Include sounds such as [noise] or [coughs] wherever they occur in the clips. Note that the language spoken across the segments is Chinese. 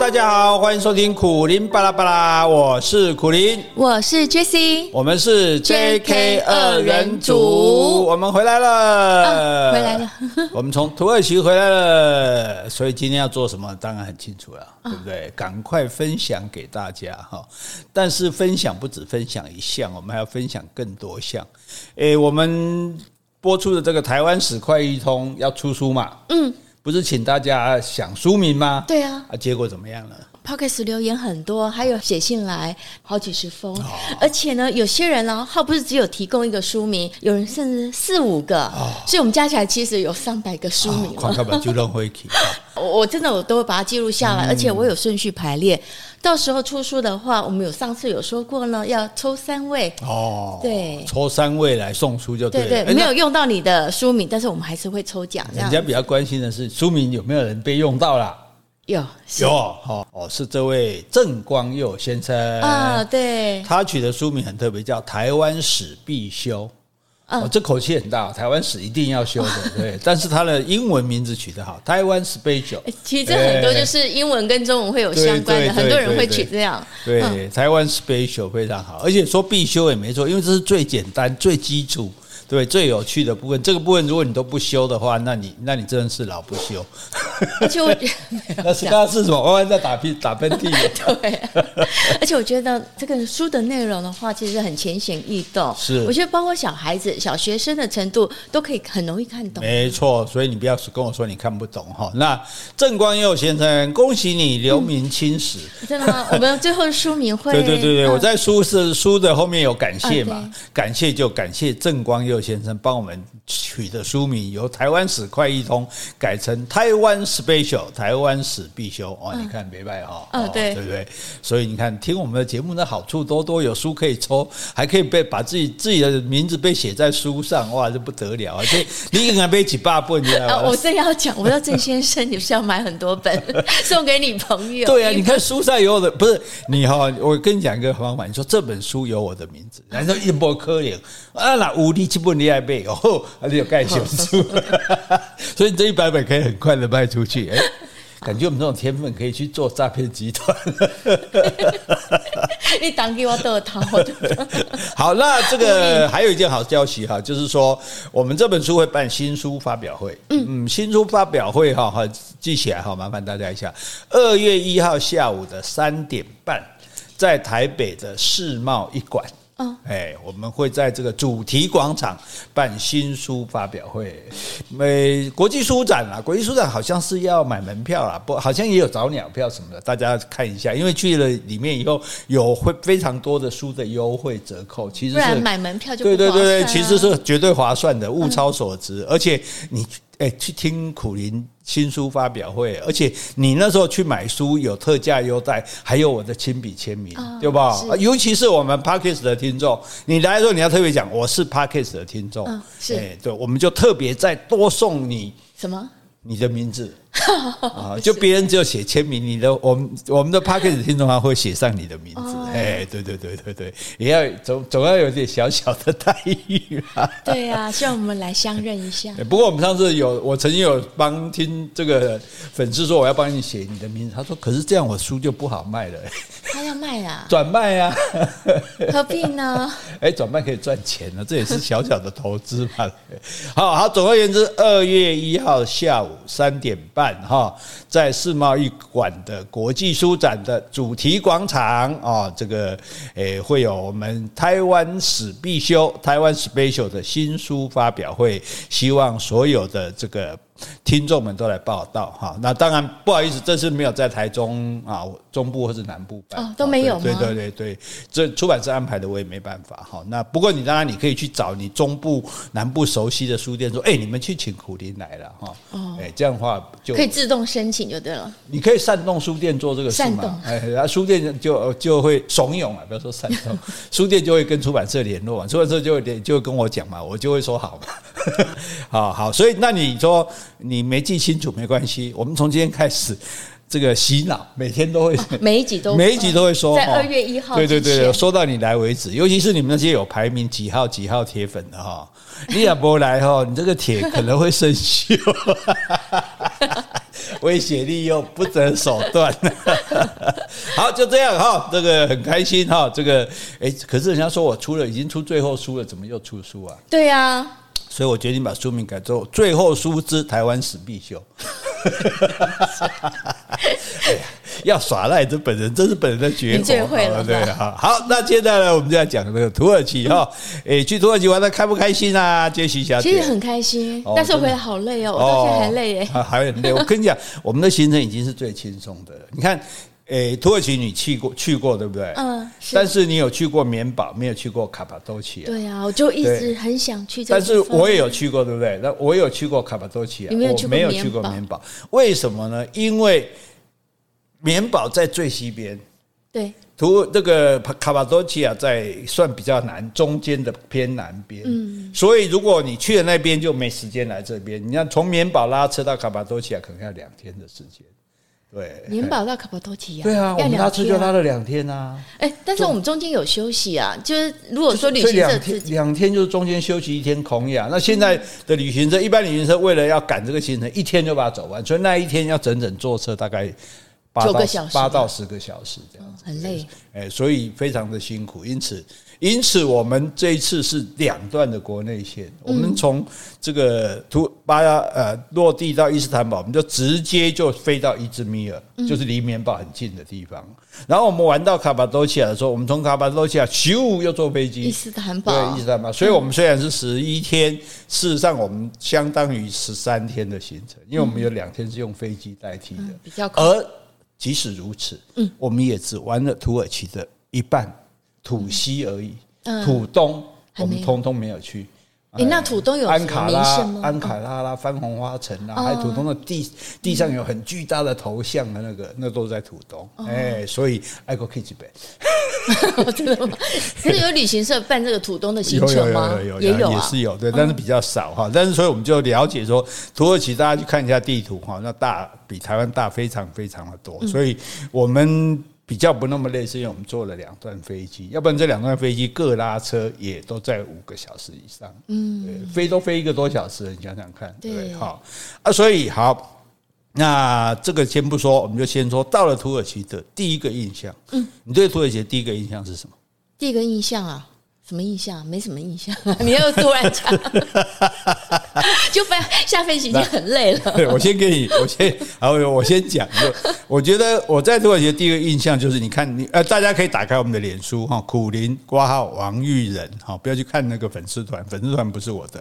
大家好，欢迎收听苦林巴拉巴拉，我是苦林，我是 Jessie，我们是 JK 二人组，我们回来了，啊、回来了，[laughs] 我们从土耳其回来了，所以今天要做什么，当然很清楚了，对不对？赶快分享给大家哈，但是分享不止分享一项，我们还要分享更多项。诶，我们播出的这个台湾史快一通要出书嘛？嗯。不是请大家想书名吗？对啊，啊，结果怎么样了？Podcast 留言很多，还有写信来好几十封，哦、而且呢，有些人呢，他不是只有提供一个书名，有人甚至四五个，哦、所以我们加起来其实有上百个书名。快快把就扔回去。[laughs] 我真的我都会把它记录下来，嗯、而且我有顺序排列。到时候出书的话，我们有上次有说过呢，要抽三位哦，对，抽三位来送书就对了。没有用到你的书名，但是我们还是会抽奖。人家比较关心的是书名有没有人被用到啦？有有哦哦，是这位郑光佑先生啊，对，他取的书名很特别，叫《台湾史必修》。哦，这口气很大，台湾史一定要修的，对。但是它的英文名字取得好，台湾 Special。其实这很多就是英文跟中文会有相关的，很多人会取这样。对，台湾 Special 非常好，而且说必修也没错，因为这是最简单、最基础。对，最有趣的部分，这个部分如果你都不修的话，那你那你真的是老不修。而且我觉 [laughs] 得，那是刚刚是什么？弯弯在打屁打喷嚏。[laughs] 对，而且我觉得这个书的内容的话，其实很浅显易懂。是，我觉得包括小孩子、小学生的程度都可以很容易看懂。没错，所以你不要跟我说你看不懂哈。那郑光佑先生，恭喜你留名青史。嗯、真的吗？我们最后书名会。[laughs] 对对对对，嗯、我在书是书的后面有感谢嘛？嗯、感谢就感谢郑光佑先生帮我们取的书名，由台湾史快易通改成台湾 Special，台湾史必修哦。你看没办法哦，对对不对？所以你看听我们的节目的好处多多，有书可以抽，还可以被把自己自己的名字被写在书上，哇，这不得了啊！[laughs] 这你应该被几百本呀？我正要讲，我说郑先生，你是要买很多本 [laughs] 送给你朋友？对啊，你看书上有我的，不是你哈？我跟你讲一个方法，你说这本书有我的名字，然后一波科研啊，那无敌基本厉害。哦，还是有盖小书，[laughs] 所以这一百本可以很快的卖出去。哎，[laughs] 感觉我们这种天分可以去做诈骗集团。[laughs] 你当给我得套。好，那这个还有一件好消息哈，就是说我们这本书会办新书发表会。嗯，新书发表会哈，哈，记起来哈，麻烦大家一下，二月一号下午的三点半，在台北的世贸一馆。哎，我们会在这个主题广场办新书发表会。美国际书展啊，国际书展好像是要买门票啦，不，好像也有早鸟票什么的，大家看一下。因为去了里面以后，有会非常多的书的优惠折扣，其实是买门票就对对对对，其实是绝对划算的，物超所值，而且你。哎，去听苦林新书发表会，而且你那时候去买书有特价优待，还有我的亲笔签名，哦、对吧？尤其是我们 Parkes 的听众，你来的时候你要特别讲我是 Parkes 的听众，哦、是，哎，对，我们就特别再多送你什么？你的名字。啊，就别人只有写签名，你的我们我们的 Podcast 听众还会写上你的名字，哎，对对对对对，也要总总要有点小小的待遇吧。对呀，希望我们来相认一下。[laughs] 不过我们上次有，我曾经有帮听这个粉丝说，我要帮你写你的名字，他说可是这样我书就不好卖了。他要卖啊？[laughs] 转卖啊？[laughs] 何必呢？哎，转卖可以赚钱呢，这也是小小的投资嘛。好好，总而言之，二月一号下午三点半。办哈，在世贸一馆的国际书展的主题广场啊，这个诶会有我们台湾史必修、台湾 Special 的新书发表会，希望所有的这个。听众们都来报道哈，那当然不好意思，这次没有在台中啊，中部或是南部办，哦，都没有吗？对对对对，这出版社安排的我也没办法哈。那不过你当然你可以去找你中部、南部熟悉的书店说，哎，你们去请苦林来了哈。哦，哎，这样的话就可以自动申请就对了。你可以煽动书店做这个事嘛？哎，然后书店就就会怂恿啊，不要说煽动，[laughs] 书店就会跟出版社联络嘛，出版社就会就会跟我讲嘛，我就会说好嘛。[laughs] 好好，所以那你说。你没记清楚没关系，我们从今天开始，这个洗脑每天都会，每一集都 [laughs] 每一集都会说，在二月一号，对对对，说到你来为止，尤其是你们那些有排名几号几号铁粉的哈，[laughs] 你也不来哈，你这个铁可能会生锈。[laughs] 威胁利用，不择手段。好，就这样哈，这个很开心哈。这个哎，可是人家说我出了，已经出最后书了，怎么又出书啊？对呀，所以我决定把书名改做《最后书之台湾史必修》。[laughs] 哎呀，要耍赖，这本人，这是本人的绝活。最会了，对，好，好，那接下来我们就要讲那个土耳其哈。哎，去土耳其玩的开不开心啊？杰西小姐，其实很开心，但是我回来好累哦，我到现在还累哎，还很累。我跟你讲，我们的行程已经是最轻松的了。你看，哎，土耳其你去过去过对不对？嗯。但是你有去过棉堡，没有去过卡帕多奇亚。对啊，我就一直很想去。但是我也有去过，对不对？那我有去过卡帕多奇亚，我没有去过棉堡。为什么呢？因为棉堡在最西边，对，图这个卡帕多奇亚在算比较南，中间的偏南边，嗯，所以如果你去了那边就没时间来这边。你要从棉堡拉车到卡帕多奇亚，可能要两天的时间。对，棉堡到卡帕多奇亚，对啊，我们拉车就拉了两天啊。哎，但是我们中间有休息啊，就是如果说旅行社两天就是中间休息一天空呀。那现在的旅行社，一般旅行社为了要赶这个行程，一天就把它走完，所以那一天要整整坐车大概。八个小时，八到十个小时这样子，很累，哎，所以非常的辛苦。因此，因此我们这一次是两段的国内线。我们从这个图巴亚呃落地到伊斯坦堡，我们就直接就飞到伊兹密尔，就是离棉堡很近的地方。然后我们玩到卡巴多奇亚的时候，我们从卡巴多奇亚咻又坐飞机伊斯坦堡，对伊斯坦堡。所以我们虽然是十一天，事实上我们相当于十三天的行程，因为我们有两天是用飞机代替的，比较而。即使如此，嗯，我们也只玩了土耳其的一半，土西而已，嗯，土东我们通通没有去。哎，那土东有安卡拉、安卡拉啦、番红花城啦，还有土东的地地上有很巨大的头像的那个，那都在土东。哎，所以爱国 K 几杯，真的吗？可是有旅行社办这个土东的行程吗？有有有有，也有也是有，对，但是比较少哈。但是所以我们就了解说，土耳其大家去看一下地图哈，那大比台湾大非常非常的多，所以我们。比较不那么累，是因为我们坐了两段飞机，要不然这两段飞机各拉车也都在五个小时以上，嗯，飞都飞一个多小时，你想想看，对，好啊，所以好，那这个先不说，我们就先说到了土耳其的第一个印象，嗯，你对土耳其的第一个印象是什么？第一个印象啊。什么印象？没什么印象。[laughs] 你又突然讲，[laughs] 就飞下飞机已经很累了。对，我先给你，我先，好，我先讲。我觉得我在土耳其的第一个印象就是，你看你呃，大家可以打开我们的脸书哈，苦林括号王玉仁哈，不要去看那个粉丝团，粉丝团不是我的。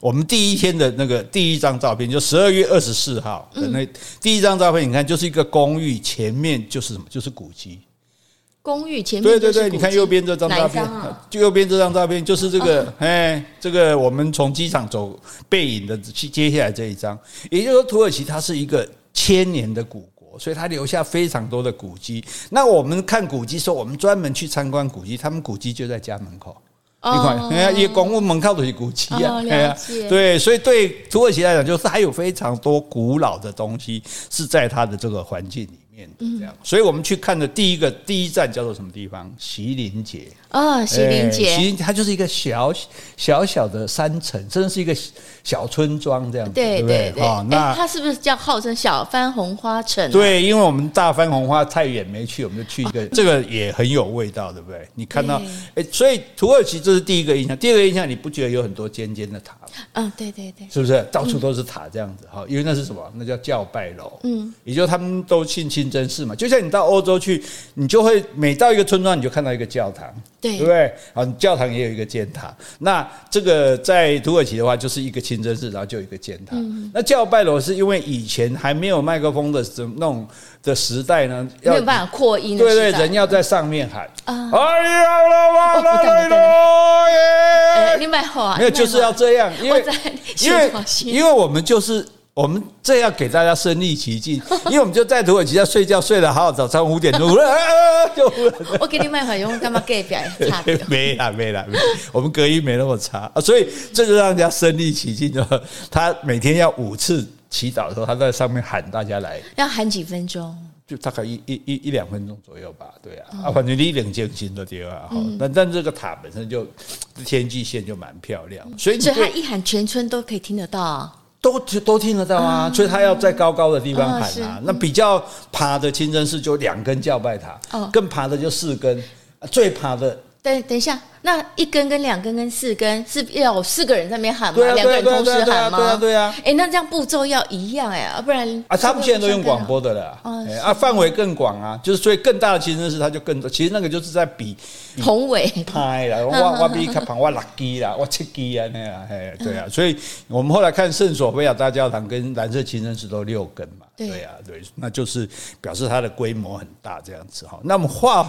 我们第一天的那个第一张照片，就十二月二十四号的那第一张照片，你看就是一个公寓前面就是什么，就是古迹。公寓前面对对对，你看 [laughs] 右边这张照片，就右边这张照片就是这个，[laughs] 哎，这个我们从机场走背影的接下来这一张，也就是说土耳其它是一个千年的古国，所以它留下非常多的古迹。那我们看古迹时候，我们专门去参观古迹，他们古迹就在家门口，你看，哎，一公务门口都是古迹啊，对，所以对土耳其来讲，就是还有非常多古老的东西是在它的这个环境里。这样，所以我们去看的第一个第一站叫做什么地方？席林节啊，席林节，席林它就是一个小小小的山城，真的是一个小村庄这样子，对不对？啊，那它是不是叫号称小番红花城？对，因为我们大番红花太远没去，我们就去一个，这个也很有味道，对不对？你看到，哎，所以土耳其这是第一个印象，第二个印象你不觉得有很多尖尖的塔吗？嗯，对对对，是不是到处都是塔这样子？哈，因为那是什么？那叫教拜楼，嗯，也就是他们都信清真寺嘛，就像你到欧洲去，你就会每到一个村庄，你就看到一个教堂。对，对不对？啊，教堂也有一个尖塔。那这个在土耳其的话，就是一个清真寺，然后就有一个尖塔。嗯、那教拜楼是因为以前还没有麦克风的什那种的时代呢，没有办法扩音。对对，人要在上面喊啊！哎呀，你买好没有，就是要这样，因为因为 [laughs] 因为我们就是。我们这样给大家身临其境，[laughs] 因为我们就在土耳其要睡觉，睡得好好，早上五点钟 [laughs] 就。[laughs] 我给你买回用，干嘛给表差？没啦没啦没，我们隔音没那么差，所以这个让人家身临其境。就他每天要五次祈祷的时候，他在上面喊大家来，要喊几分钟？就大概一一一一两分钟左右吧。对啊，啊，反正你冷静心都丢啊。但但这个塔本身就天际线就蛮漂亮，所以所以他一喊，全村都可以听得到啊。都都听得到啊，嗯、所以他要在高高的地方喊啊。哦、那比较爬的清真寺就两根教拜塔，哦、更爬的就四根，最爬的。等等一下。那一根跟两根跟四根是要有四个人在那边喊吗？两个人同时喊吗？对啊对啊。哎，那这样步骤要一样哎，不然啊，他们现在都用广播的了。啊，范围更广啊，就是所以更大的清真寺它就更多。其实那个就是在比宏伟拍了，[laughs] 我我比他旁我六基啦，我七基啊那样。哎，对啊，所以我们后来看圣索菲亚大教堂跟蓝色清真寺都六根嘛。对啊，对，那就是表示它的规模很大这样子哈。那么话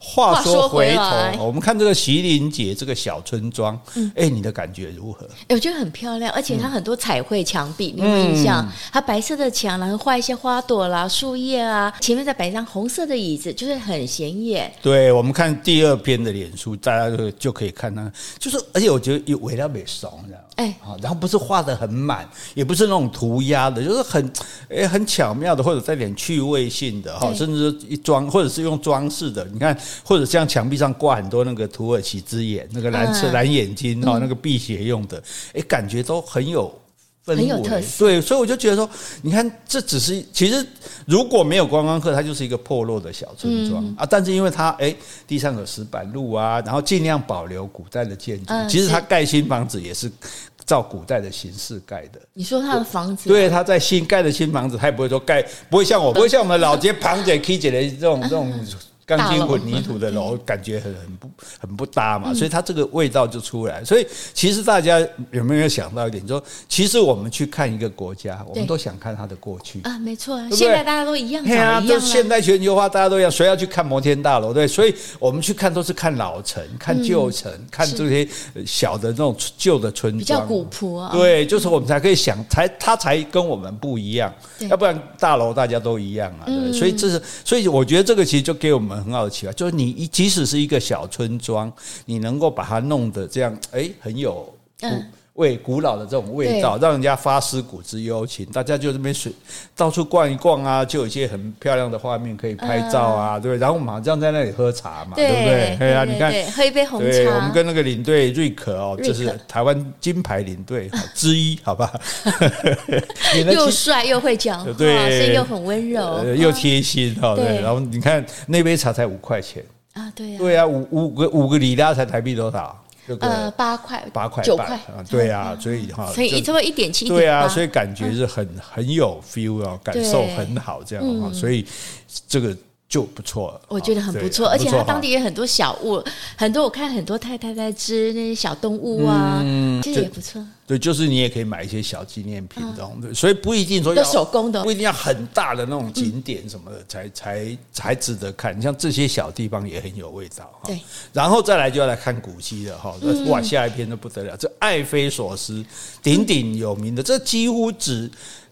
话说回头，我们看这个。吉林节这个小村庄，嗯，哎，你的感觉如何？哎，我觉得很漂亮，而且它很多彩绘墙壁，你有印象？它白色的墙，然后画一些花朵啦、树叶啊，前面再摆一张红色的椅子，就是很显眼。对，我们看第二篇的脸书，大家就就可以看到，就是而且我觉得有味道美怂，这样。哎，然后不是画的很满，也不是那种涂鸦的，就是很哎很巧妙的，或者带点趣味性的哈，甚至一装或者是用装饰的，你看，或者像墙壁上挂很多那个土耳其之眼，那个蓝色蓝眼睛哈，那个辟邪用的，哎，感觉都很有。很有特色，对，所以我就觉得说，你看，这只是其实如果没有观光客，它就是一个破落的小村庄、嗯、啊。但是因为它哎，地上有石板路啊，然后尽量保留古代的建筑。嗯、其实它盖新房子也是照古代的形式盖的。你说它的房子、啊？对，它在新盖的新房子，它也不会说盖，不会像我，不会像我们老街旁姐 K 姐的这种这种。钢筋混凝土的楼感觉很很不很不搭嘛，所以它这个味道就出来。所以其实大家有没有想到一点，说其实我们去看一个国家，我们都想看它的过去啊，没错啊，现在大家都一样，对啊，都现代全球化，大家都一样。谁要去看摩天大楼？对，所以我们去看都是看老城、看旧城、看这些小的那种旧的村庄，比较古朴啊。对，就是我们才可以想，才它才跟我们不一样，要不然大楼大家都一样啊。对，所以这是，所以我觉得这个其实就给我们。很好奇啊，就是你即使是一个小村庄，你能够把它弄得这样，哎，很有味古老的这种味道，让人家发思古之幽情。大家就这边水到处逛一逛啊，就有一些很漂亮的画面可以拍照啊，对？然后马上在那里喝茶嘛，对不对？对啊，你看，喝一杯红茶。我们跟那个领队瑞可哦，就是台湾金牌领队之一，好吧？[laughs] [laughs] 又帅又会讲话，对，声音又很温柔，又贴心哦。对，然后你看那杯茶才五块钱啊，对呀，对啊，五五个五个里拉才台币多少？呃，八块、八块、九块。啊，对啊，所以哈，所以差不多一点七，对啊，所以感觉是很很有 feel 啊，感受很好，这样哈，所以这个就不错了。我觉得很不错，而且它当地也很多小物，很多我看很多太太在织那些小动物啊，其实也不错。对，就是你也可以买一些小纪念品这种，对，所以不一定说要手工的，不一定要很大的那种景点什么的才才才值得看。你像这些小地方也很有味道哈。对，然后再来就要来看古迹了哈。哇，下一篇都不得了，这艾菲索斯鼎鼎有名的，这几乎只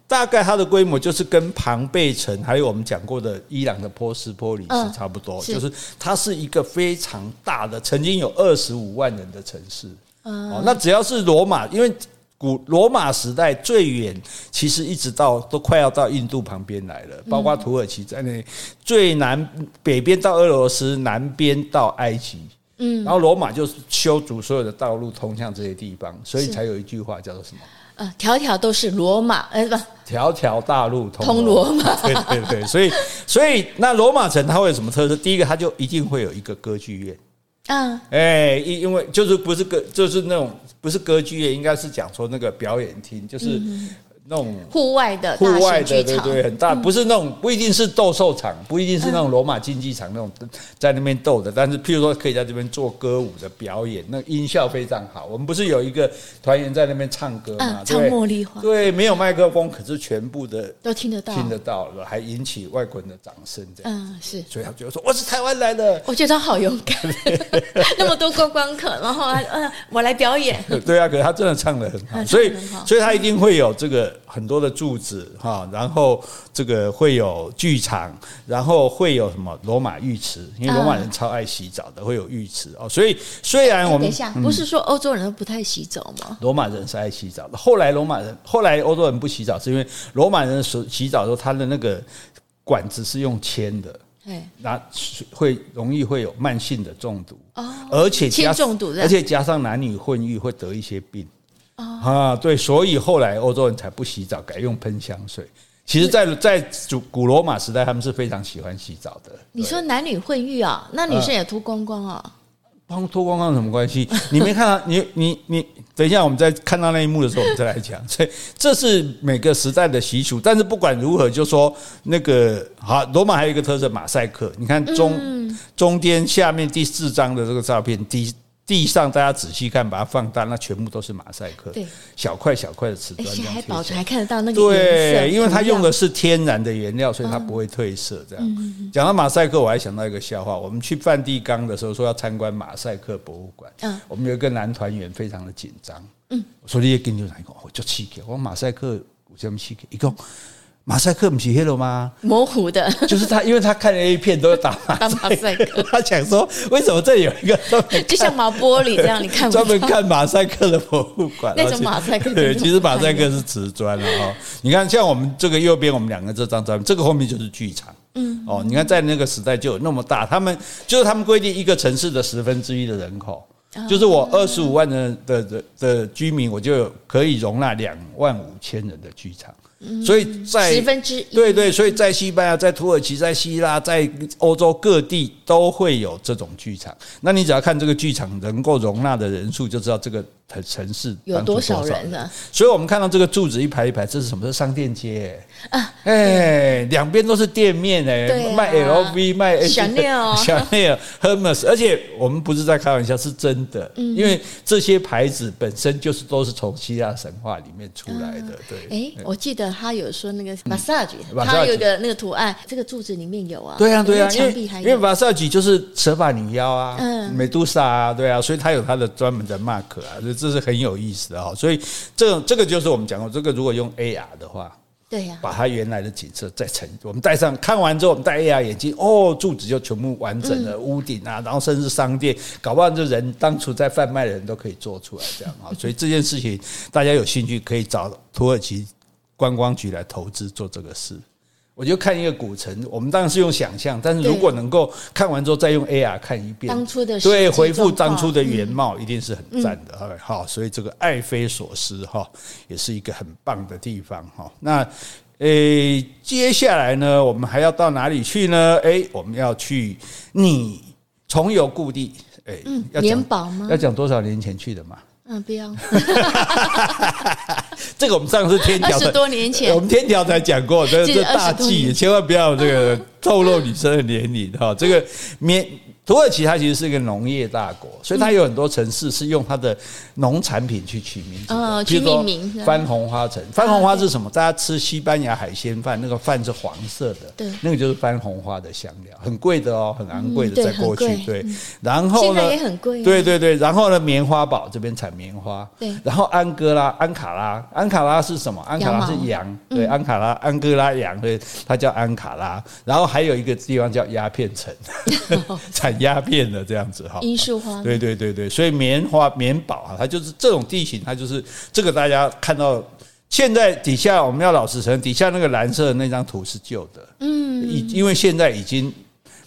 大概它的规模就是跟庞贝城还有我们讲过的伊朗的波斯波里斯差不多，就是它是一个非常大的，曾经有二十五万人的城市。哦，那只要是罗马，因为古罗马时代最远，其实一直到都快要到印度旁边来了，包括土耳其在内，最南北边到俄罗斯，南边到埃及，嗯，然后罗马就是修筑所有的道路通向这些地方，所以才有一句话叫做什么？呃，条条都是罗马，呃，不，条条大路通罗马，对对对，所以所以那罗马城它会有什么特色？第一个，它就一定会有一个歌剧院。嗯，哎，因因为就是不是歌，就是那种不是歌剧院，应该是讲说那个表演厅，就是。那种户外的、户外的，对对，很大，不是那种不一定是斗兽场，不一定是那种罗马竞技场那种在那边斗的，但是譬如说可以在这边做歌舞的表演，那音效非常好。我们不是有一个团员在那边唱歌嘛？唱茉莉花，对，没有麦克风，可是全部的都听得到，听得到，还引起外国人的掌声。这样，嗯，是，所以他觉得说我是台湾来的，我觉得他好勇敢，[laughs] 那么多观光客，然后呃，我来表演，[laughs] 对啊，可是他真的唱的很好，所以所以他一定会有这个。很多的柱子哈，然后这个会有剧场，然后会有什么罗马浴池，因为罗马人超爱洗澡的，会有浴池哦。所以虽然我们等一下，不是说欧洲人都不太洗澡吗？罗马人是爱洗澡的。后来罗马人，后来欧洲人不洗澡，是因为罗马人洗洗澡的时候，他的那个管子是用铅的，哎，那会容易会有慢性的中毒哦，而且加中毒，而且加上男女混浴会得一些病。啊，对，所以后来欧洲人才不洗澡，改用喷香水。其实在，在在古古罗马时代，他们是非常喜欢洗澡的。你说男女混浴啊？那女生也脱光光啊？光脱光光有什么关系？[laughs] 你没看到？你你你，等一下，我们在看到那一幕的时候，我们再来讲。[laughs] 所以这是每个时代的习俗。但是不管如何，就说那个好，罗马还有一个特色，马赛克。你看中中间下面第四张的这个照片，第。地上大家仔细看，把它放大，那全部都是马赛克，对，小块小块的瓷砖，而且还保存，还看得到那个对，因为它用的是天然的原料，所以它不会褪色。这样，讲到马赛克，我还想到一个笑话。我们去梵蒂冈的时候，说要参观马赛克博物馆，嗯，我们有一个男团员非常的紧张，嗯，我说你也跟牛仔讲，我就气给，我马赛克有什么气给，一共。马赛克不是黑了吗？模糊的，就是他，因为他看 A 片都要打马赛克，他想说为什么这里有一个专门就像毛玻璃这样，你看专门看马赛克的博物馆，那种马赛克对，其实马赛克是瓷砖了哈。你看，像我们这个右边，我们两个这张照片，这个后面就是剧场，嗯，哦，你看在那个时代就有那么大，他们就是他们规定一个城市的十分之一的人口，就是我二十五万人的的的居民，我就可以容纳两万五千人的剧场。所以在十分之一，对对，所以在西班牙、在土耳其、在希腊、在欧洲各地都会有这种剧场。那你只要看这个剧场能够容纳的人数，就知道这个城市有多少人呢。所以我们看到这个柱子一排一排，这是什么？是商店街啊！哎，两边都是店面哎，卖 LV、卖 Chanel、[laughs] Chanel、Hermes，而且我们不是在开玩笑，是真的，因为这些牌子本身就是都是从希腊神话里面出来的。对，哎，我记得。他有说那个马萨吉，他有一个那个图案，这个柱子里面有啊。对啊，对啊，墙壁还有。因为马萨吉就是蛇发女妖啊，嗯，美杜莎啊，对啊，所以他有他的专门的 mark 啊，这这是很有意思的哈。所以这这个就是我们讲过，这个如果用 AR 的话，对呀，把它原来的景色再呈，我们戴上看完之后，我们戴 AR 眼镜，哦，柱子就全部完整的屋顶啊，然后甚至商店，搞不好这人当初在贩卖的人都可以做出来这样啊。[laughs] 所以这件事情大家有兴趣可以找土耳其。观光局来投资做这个事，我就看一个古城，我们当然是用想象，但是如果能够看完之后再用 AR 看一遍，当初的对，回复当初的原貌，一定是很赞的。好，所以这个爱菲所思哈也是一个很棒的地方哈。那诶，接下来呢，我们还要到哪里去呢？诶，我们要去你重游故地，诶，要吗？要讲多少年前去的嘛？嗯，不要。[laughs] 这个我们上次天条二十多年前，我们天条才讲过，这这大忌，千万不要这个透露女生的年龄哈。这个免。土耳其它其实是一个农业大国，所以它有很多城市是用它的农产品去取名字的，取命名。番红花城，番红花是什么？大家吃西班牙海鲜饭，那个饭是黄色的，对，那个就是番红花的香料，很贵的哦，很昂贵的，在过去对。然后呢，也很贵。对对对，然后呢，棉花堡这边产棉花，对。然后安哥拉、安卡拉，安卡拉是什么？安卡拉是羊，对，安卡拉、安哥拉羊，对，它叫安卡拉。然后还有一个地方叫鸦片城，[laughs] 产。[laughs] 鸦片的这样子哈，罂粟花，对对对对，所以棉花棉堡啊，它就是这种地形，它就是这个大家看到现在底下我们要老实承认，底下那个蓝色的那张图是旧的，嗯，因因为现在已经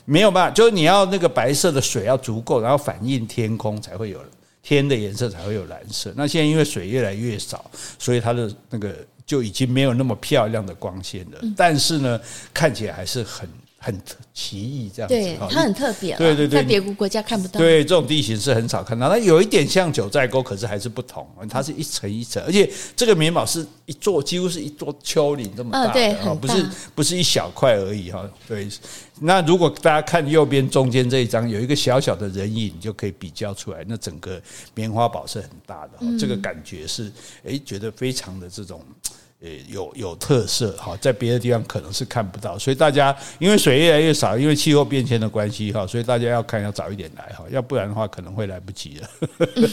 没有办法，就是你要那个白色的水要足够，然后反映天空才会有天的颜色才会有蓝色。那现在因为水越来越少，所以它的那个就已经没有那么漂亮的光线了，但是呢，看起来还是很。很奇异，这样子，对，它很特别，对对对，在别国国家看不到。对，这种地形是很少看到，它有一点像九寨沟，可是还是不同。它是一层一层，而且这个棉堡是一座，几乎是一座丘陵这么大的，哈，不是不是一小块而已，哈。对，那如果大家看右边中间这一张，有一个小小的人影，你就可以比较出来，那整个棉花堡是很大的，这个感觉是，诶，觉得非常的这种。呃，有有特色哈，在别的地方可能是看不到，所以大家因为水越来越少，因为气候变迁的关系哈，所以大家要看要早一点来哈，要不然的话可能会来不及了。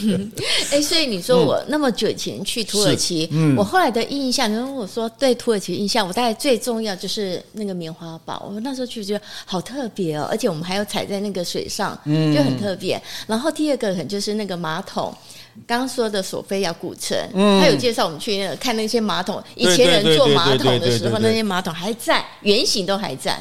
[laughs] 哎，所以你说我那么久以前去土耳其，我后来的印象，你问我说对土耳其印象，我大概最重要就是那个棉花堡，我那时候去觉得好特别哦，而且我们还有踩在那个水上，就很特别。然后第二个可能就是那个马桶。刚刚说的索菲亚古城，嗯、他有介绍我们去那个看那些马桶，以前人坐马桶的时候，那些马桶还在，原型都还在。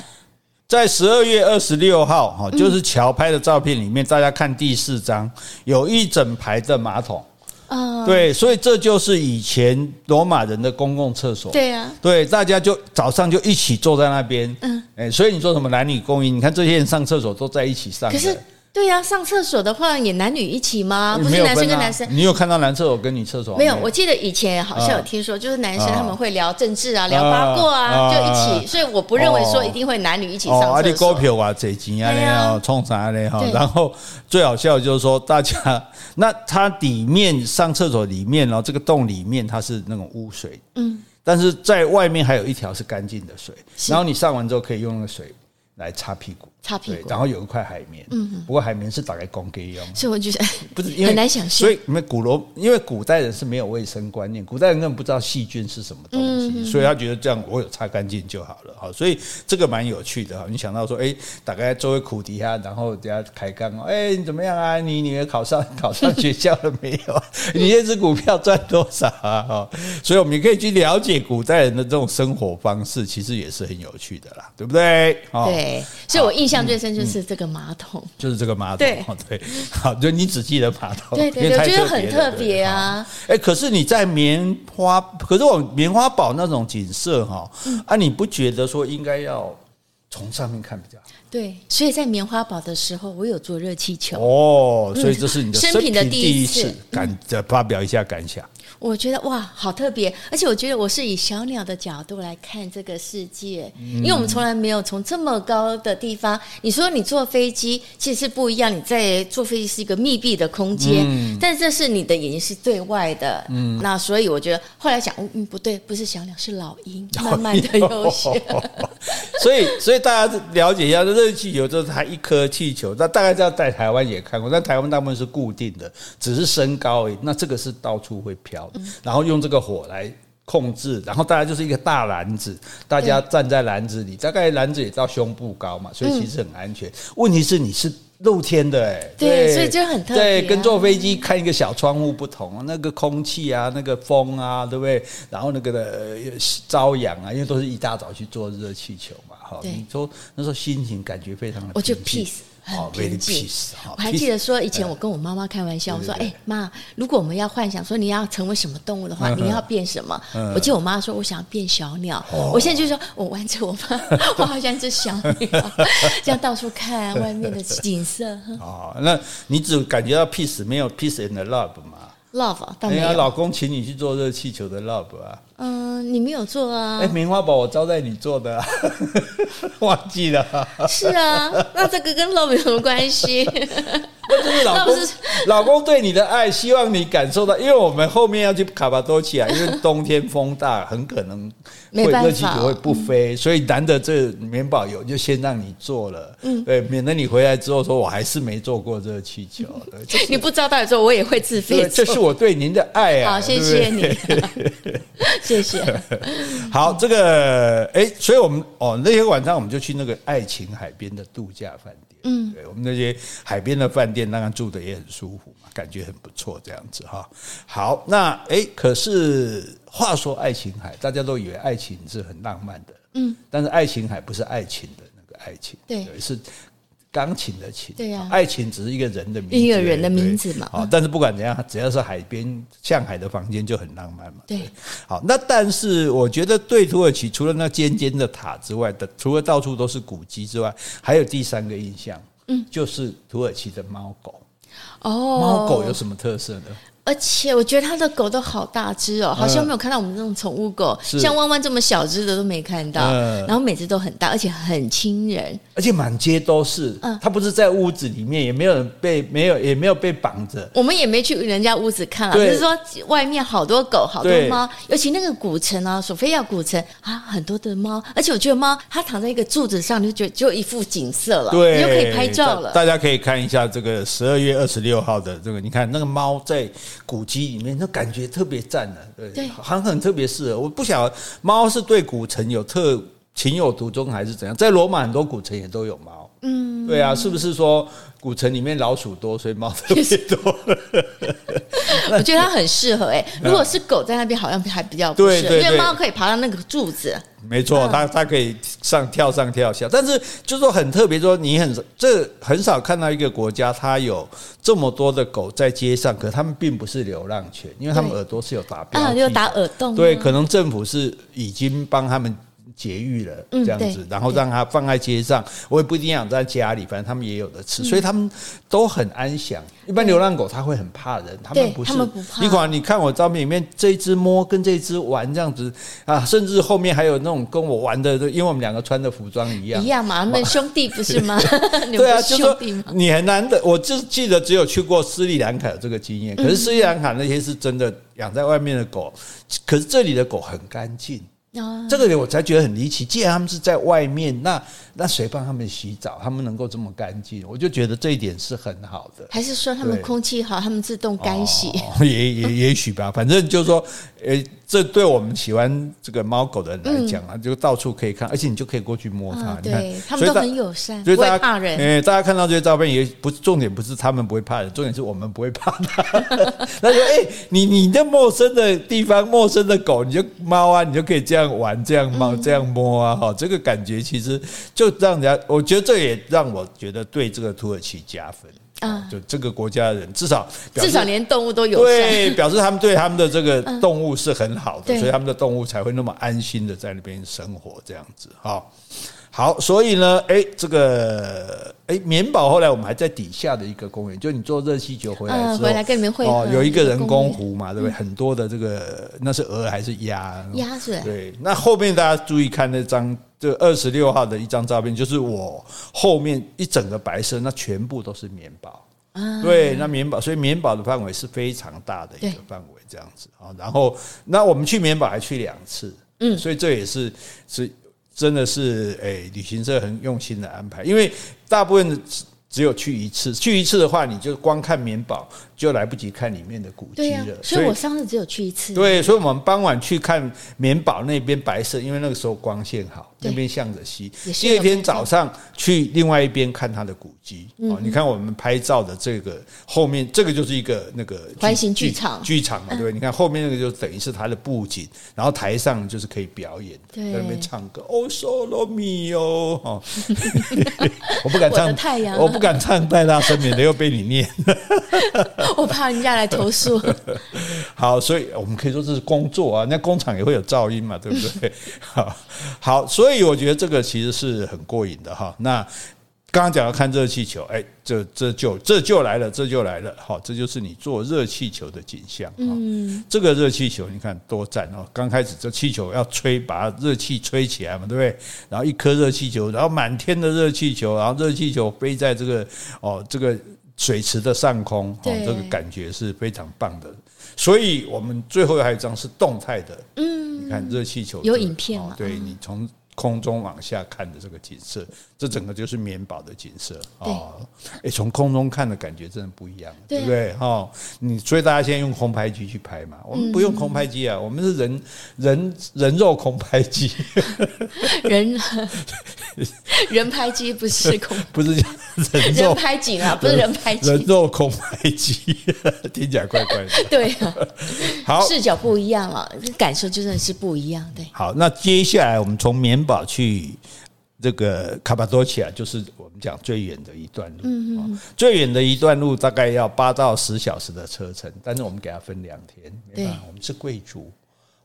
在十二月二十六号，哈，就是桥拍的照片里面，大家看第四张，有一整排的马桶，啊，对，所以这就是以前罗马人的公共厕所。对啊，对，大家就早上就一起坐在那边。嗯，哎，所以你说什么男女共浴？你看这些人上厕所都在一起上。可是。对呀、啊，上厕所的话也男女一起吗？不是男生跟男生。你有看到男厕所跟女厕所？没有，我记得以前好像有听说，就是男生他们会聊政治啊，聊八卦啊，就一起。所以我不认为说一定会男女一起上厕所。哦，你股票啊，这几年啊，冲啥嘞哈？然后最好笑的就是说，大家那它里面上厕所里面哦，这个洞里面它是那种污水，嗯，但是在外面还有一条是干净的水，然后你上完之后可以用那个水来擦屁股。擦屁股，然后有一块海绵，嗯，不过海绵是打开公给用，所以我觉得 [laughs] 不是很难想象，所以因为古罗，因为古代人是没有卫生观念，古代人根本不知道细菌是什么东西，所以他觉得这样我有擦干净就好了，好，所以这个蛮有趣的哈。你想到说，哎，打开作为苦底下，然后等下开杠哦，哎，你怎么样啊？你女儿考上 [laughs] 考上学校了没有？[laughs] 你这支股票赚多少啊？哈，所以我们也可以去了解古代人的这种生活方式，其实也是很有趣的啦，对不对？对，所以我印象最深就是这个。马桶就是这个马桶，对对，[laughs] 好，就你只记得马桶，对对对，我觉得很特别啊。哎，可是你在棉花，可是我棉花堡那种景色哈，啊，你不觉得说应该要从上面看比较好？对，所以在棉花堡的时候，我有坐热气球哦，所以这是你的生平的第一次，感发表一下感想。我觉得哇，好特别！而且我觉得我是以小鸟的角度来看这个世界，因为我们从来没有从这么高的地方。你说你坐飞机其实是不一样，你在坐飞机是一个密闭的空间，但这是你的眼睛是对外的。嗯，那所以我觉得后来想，嗯，不对，不是小鸟，是老鹰，慢慢的悠闲。[laughs] 所以，所以大家了解一下，热气球就是它一颗气球，那大概在在台湾也看过，但台湾大部分是固定的，只是升高而已。那这个是到处会飘。然后用这个火来控制，然后大家就是一个大篮子，大家站在篮子里，大概篮子也到胸部高嘛，所以其实很安全。问题是你是露天的，哎，对，所以就很特别，对，跟坐飞机看一个小窗户不同，那个空气啊，那个风啊，对不对？然后那个的朝阳啊，因为都是一大早去坐热气球嘛，哈，你说那时候心情感觉非常的，我就 peace。很平静。我还记得说，以前我跟我妈妈开玩笑，我说：“哎妈，如果我们要幻想说你要成为什么动物的话，你要变什么？”我记得我妈说：“我想要变小鸟。”我现在就说：“我玩着我妈，我好像只小鸟，这样到处看外面的景色。[laughs] ”哦，那你只感觉到 peace，没有 peace in the love 吗？Love，但没有。老公请你去做热气球的 love 啊。嗯，你没有做啊？哎，棉花堡我招待你做的，[laughs] 忘记了。是啊，那这个跟 love 有什么关系？[laughs] 那就是老公，[laughs] 老公对你的爱，希望你感受到。因为我们后面要去卡巴多奇啊，因为冬天风大，很可能会热气球会不飞，所以难得这棉堡有，就先让你做了。嗯，对，免得你回来之后说我还是没做过热气球。你不招待的时候，我也会自费。这是我对您的爱啊！好，谢谢你。谢谢。[laughs] 好，这个哎，所以我们哦，那天晚上我们就去那个爱琴海边的度假饭店。嗯，对，我们那些海边的饭店，当然住的也很舒服嘛，感觉很不错，这样子哈。好，那哎，可是话说爱琴海，大家都以为爱情是很浪漫的，嗯，但是爱琴海不是爱情的那个爱情，对，是。钢琴的琴，对呀，爱情只是一个人的名字，一个人的名字嘛。好，但是不管怎样，只要是海边，向海的房间就很浪漫嘛。对，好，那但是我觉得对土耳其，除了那尖尖的塔之外的，除了到处都是古迹之外，还有第三个印象，嗯，就是土耳其的猫狗。哦，猫狗有什么特色呢？而且我觉得他的狗都好大只哦，好像没有看到我们这种宠物狗，像弯弯这么小只的都没看到。然后每只都很大，而且很亲人，而且满街都是。嗯，它不是在屋子里面，也没有人被没有也没有被绑着。我们也没去人家屋子看啊，就是说外面好多狗，好多猫，尤其那个古城啊，索菲亚古城啊，很多的猫。而且我觉得猫它躺在一个柱子上，就觉得就一副景色了，对，你就可以拍照了。大家可以看一下这个十二月二十六号的这个，你看那个猫在。古迹里面那感觉特别赞的，对，对好像很特别适合。我不晓得猫是对古城有特情有独钟还是怎样，在罗马很多古城也都有猫。嗯，对啊，是不是说古城里面老鼠多，所以猫特别多？[laughs] 我觉得它很适合哎、欸。[laughs] 如果是狗在那边，好像还比较不适合，因为猫可以爬到那个柱子。没错，它它可以上跳上跳下，但是就是说很特别，说你很这很少看到一个国家，它有这么多的狗在街上，可是它们并不是流浪犬，因为它们耳朵是有打标啊，有打耳洞。对，可能政府是已经帮他们。节育了这样子，然后让它放在街上，我也不一定养在家里，反正他们也有的吃，所以他们都很安详。一般流浪狗它会很怕人，他们不是。你管，你看我照片里面这一只摸跟这一只玩这样子啊，甚至后面还有那种跟我玩的，因为我们两个穿的服装一样，一样嘛，[laughs] 他们兄弟不是吗？[laughs] 对啊，就是说你很难的，我就记得只有去过斯里兰卡有这个经验，可是斯里兰卡那些是真的养在外面的狗，可是这里的狗很干净。这个我才觉得很离奇。既然他们是在外面，那那谁帮他们洗澡？他们能够这么干净，我就觉得这一点是很好的。还是说他们空气好，他们自动干洗？哦、也也也许吧，反正就是说，诶。这对我们喜欢这个猫狗的人来讲啊，就到处可以看，而且你就可以过去摸它。你看，他们都很友善，不会怕人。哎，大家看到这些照片，也不是重点，不是他们不会怕人，重点是我们不会怕它。[laughs] 他说：“哎，你你在陌生的地方，陌生的狗，你就猫啊，你就可以这样玩，这样猫，这样摸啊，哈，这个感觉其实就让人家，我觉得这也让我觉得对这个土耳其加分。”啊，就这个国家的人，至少至少连动物都有对，[laughs] 表示他们对他们的这个动物是很好的，所以他们的动物才会那么安心的在那边生活这样子。好，好，所以呢，哎，这个哎，棉堡后来我们还在底下的一个公园，就你坐热气球回来之后，回来跟你们会哦，有一个人工湖嘛，对不对？很多的这个那是鹅还是鸭？鸭子。对，那后面大家注意看那张。这二十六号的一张照片，就是我后面一整个白色，那全部都是棉堡。对，那棉堡，所以棉堡的范围是非常大的一个范围，这样子啊。然后，那我们去棉堡还去两次，嗯，所以这也是是真的是诶，旅行社很用心的安排，因为大部分只有去一次，去一次的话，你就光看棉堡。就来不及看里面的古迹了，所以我上次只有去一次。对，所以我们傍晚去看棉堡那边白色，因为那个时候光线好，那边向着西。第二天早上去另外一边看它的古迹。哦，你看我们拍照的这个后面，这个就是一个那个环形剧场，剧场嘛，对不对？你看后面那个就等于是它的布景，然后台上就是可以表演，在那边唱歌。哦，Solo mio 哦 [laughs] [laughs] 我不敢唱太阳，我不敢唱太大声，免得又被你念。[laughs] 我怕人家来投诉。好，所以我们可以说这是工作啊，那工厂也会有噪音嘛，对不对？好，好，所以我觉得这个其实是很过瘾的哈。那刚刚讲到看热气球，哎，这这就这就来了，这就来了。好，这就是你坐热气球的景象。嗯，这个热气球你看多赞哦！刚开始这气球要吹，把热气吹起来嘛，对不对？然后一颗热气球，然后满天的热气球，然后热气球飞在这个哦这个。水池的上空，哦，这个感觉是非常棒的。所以我们最后还有一张是动态的，嗯，你看热气球有影片嘛？对，你从。空中往下看的这个景色，这整个就是棉堡的景色哦。哎，从空中看的感觉真的不一样，对不对？哈，你所以大家现在用空拍机去拍嘛，我们不用空拍机啊，我们是人人人肉空拍机，[laughs] 人 [laughs] 人拍机不是空，[laughs] 不是叫人肉拍景啊，不是人拍机，人肉空拍机听起来怪怪的。对啊，好，视角不一样了，感受真的是不一样。对，好，那接下来我们从棉。宝去这个卡巴多奇亚，就是我们讲最远的一段路。嗯，最远的一段路大概要八到十小时的车程，但是我们给它分两天，没办法，我们是贵族，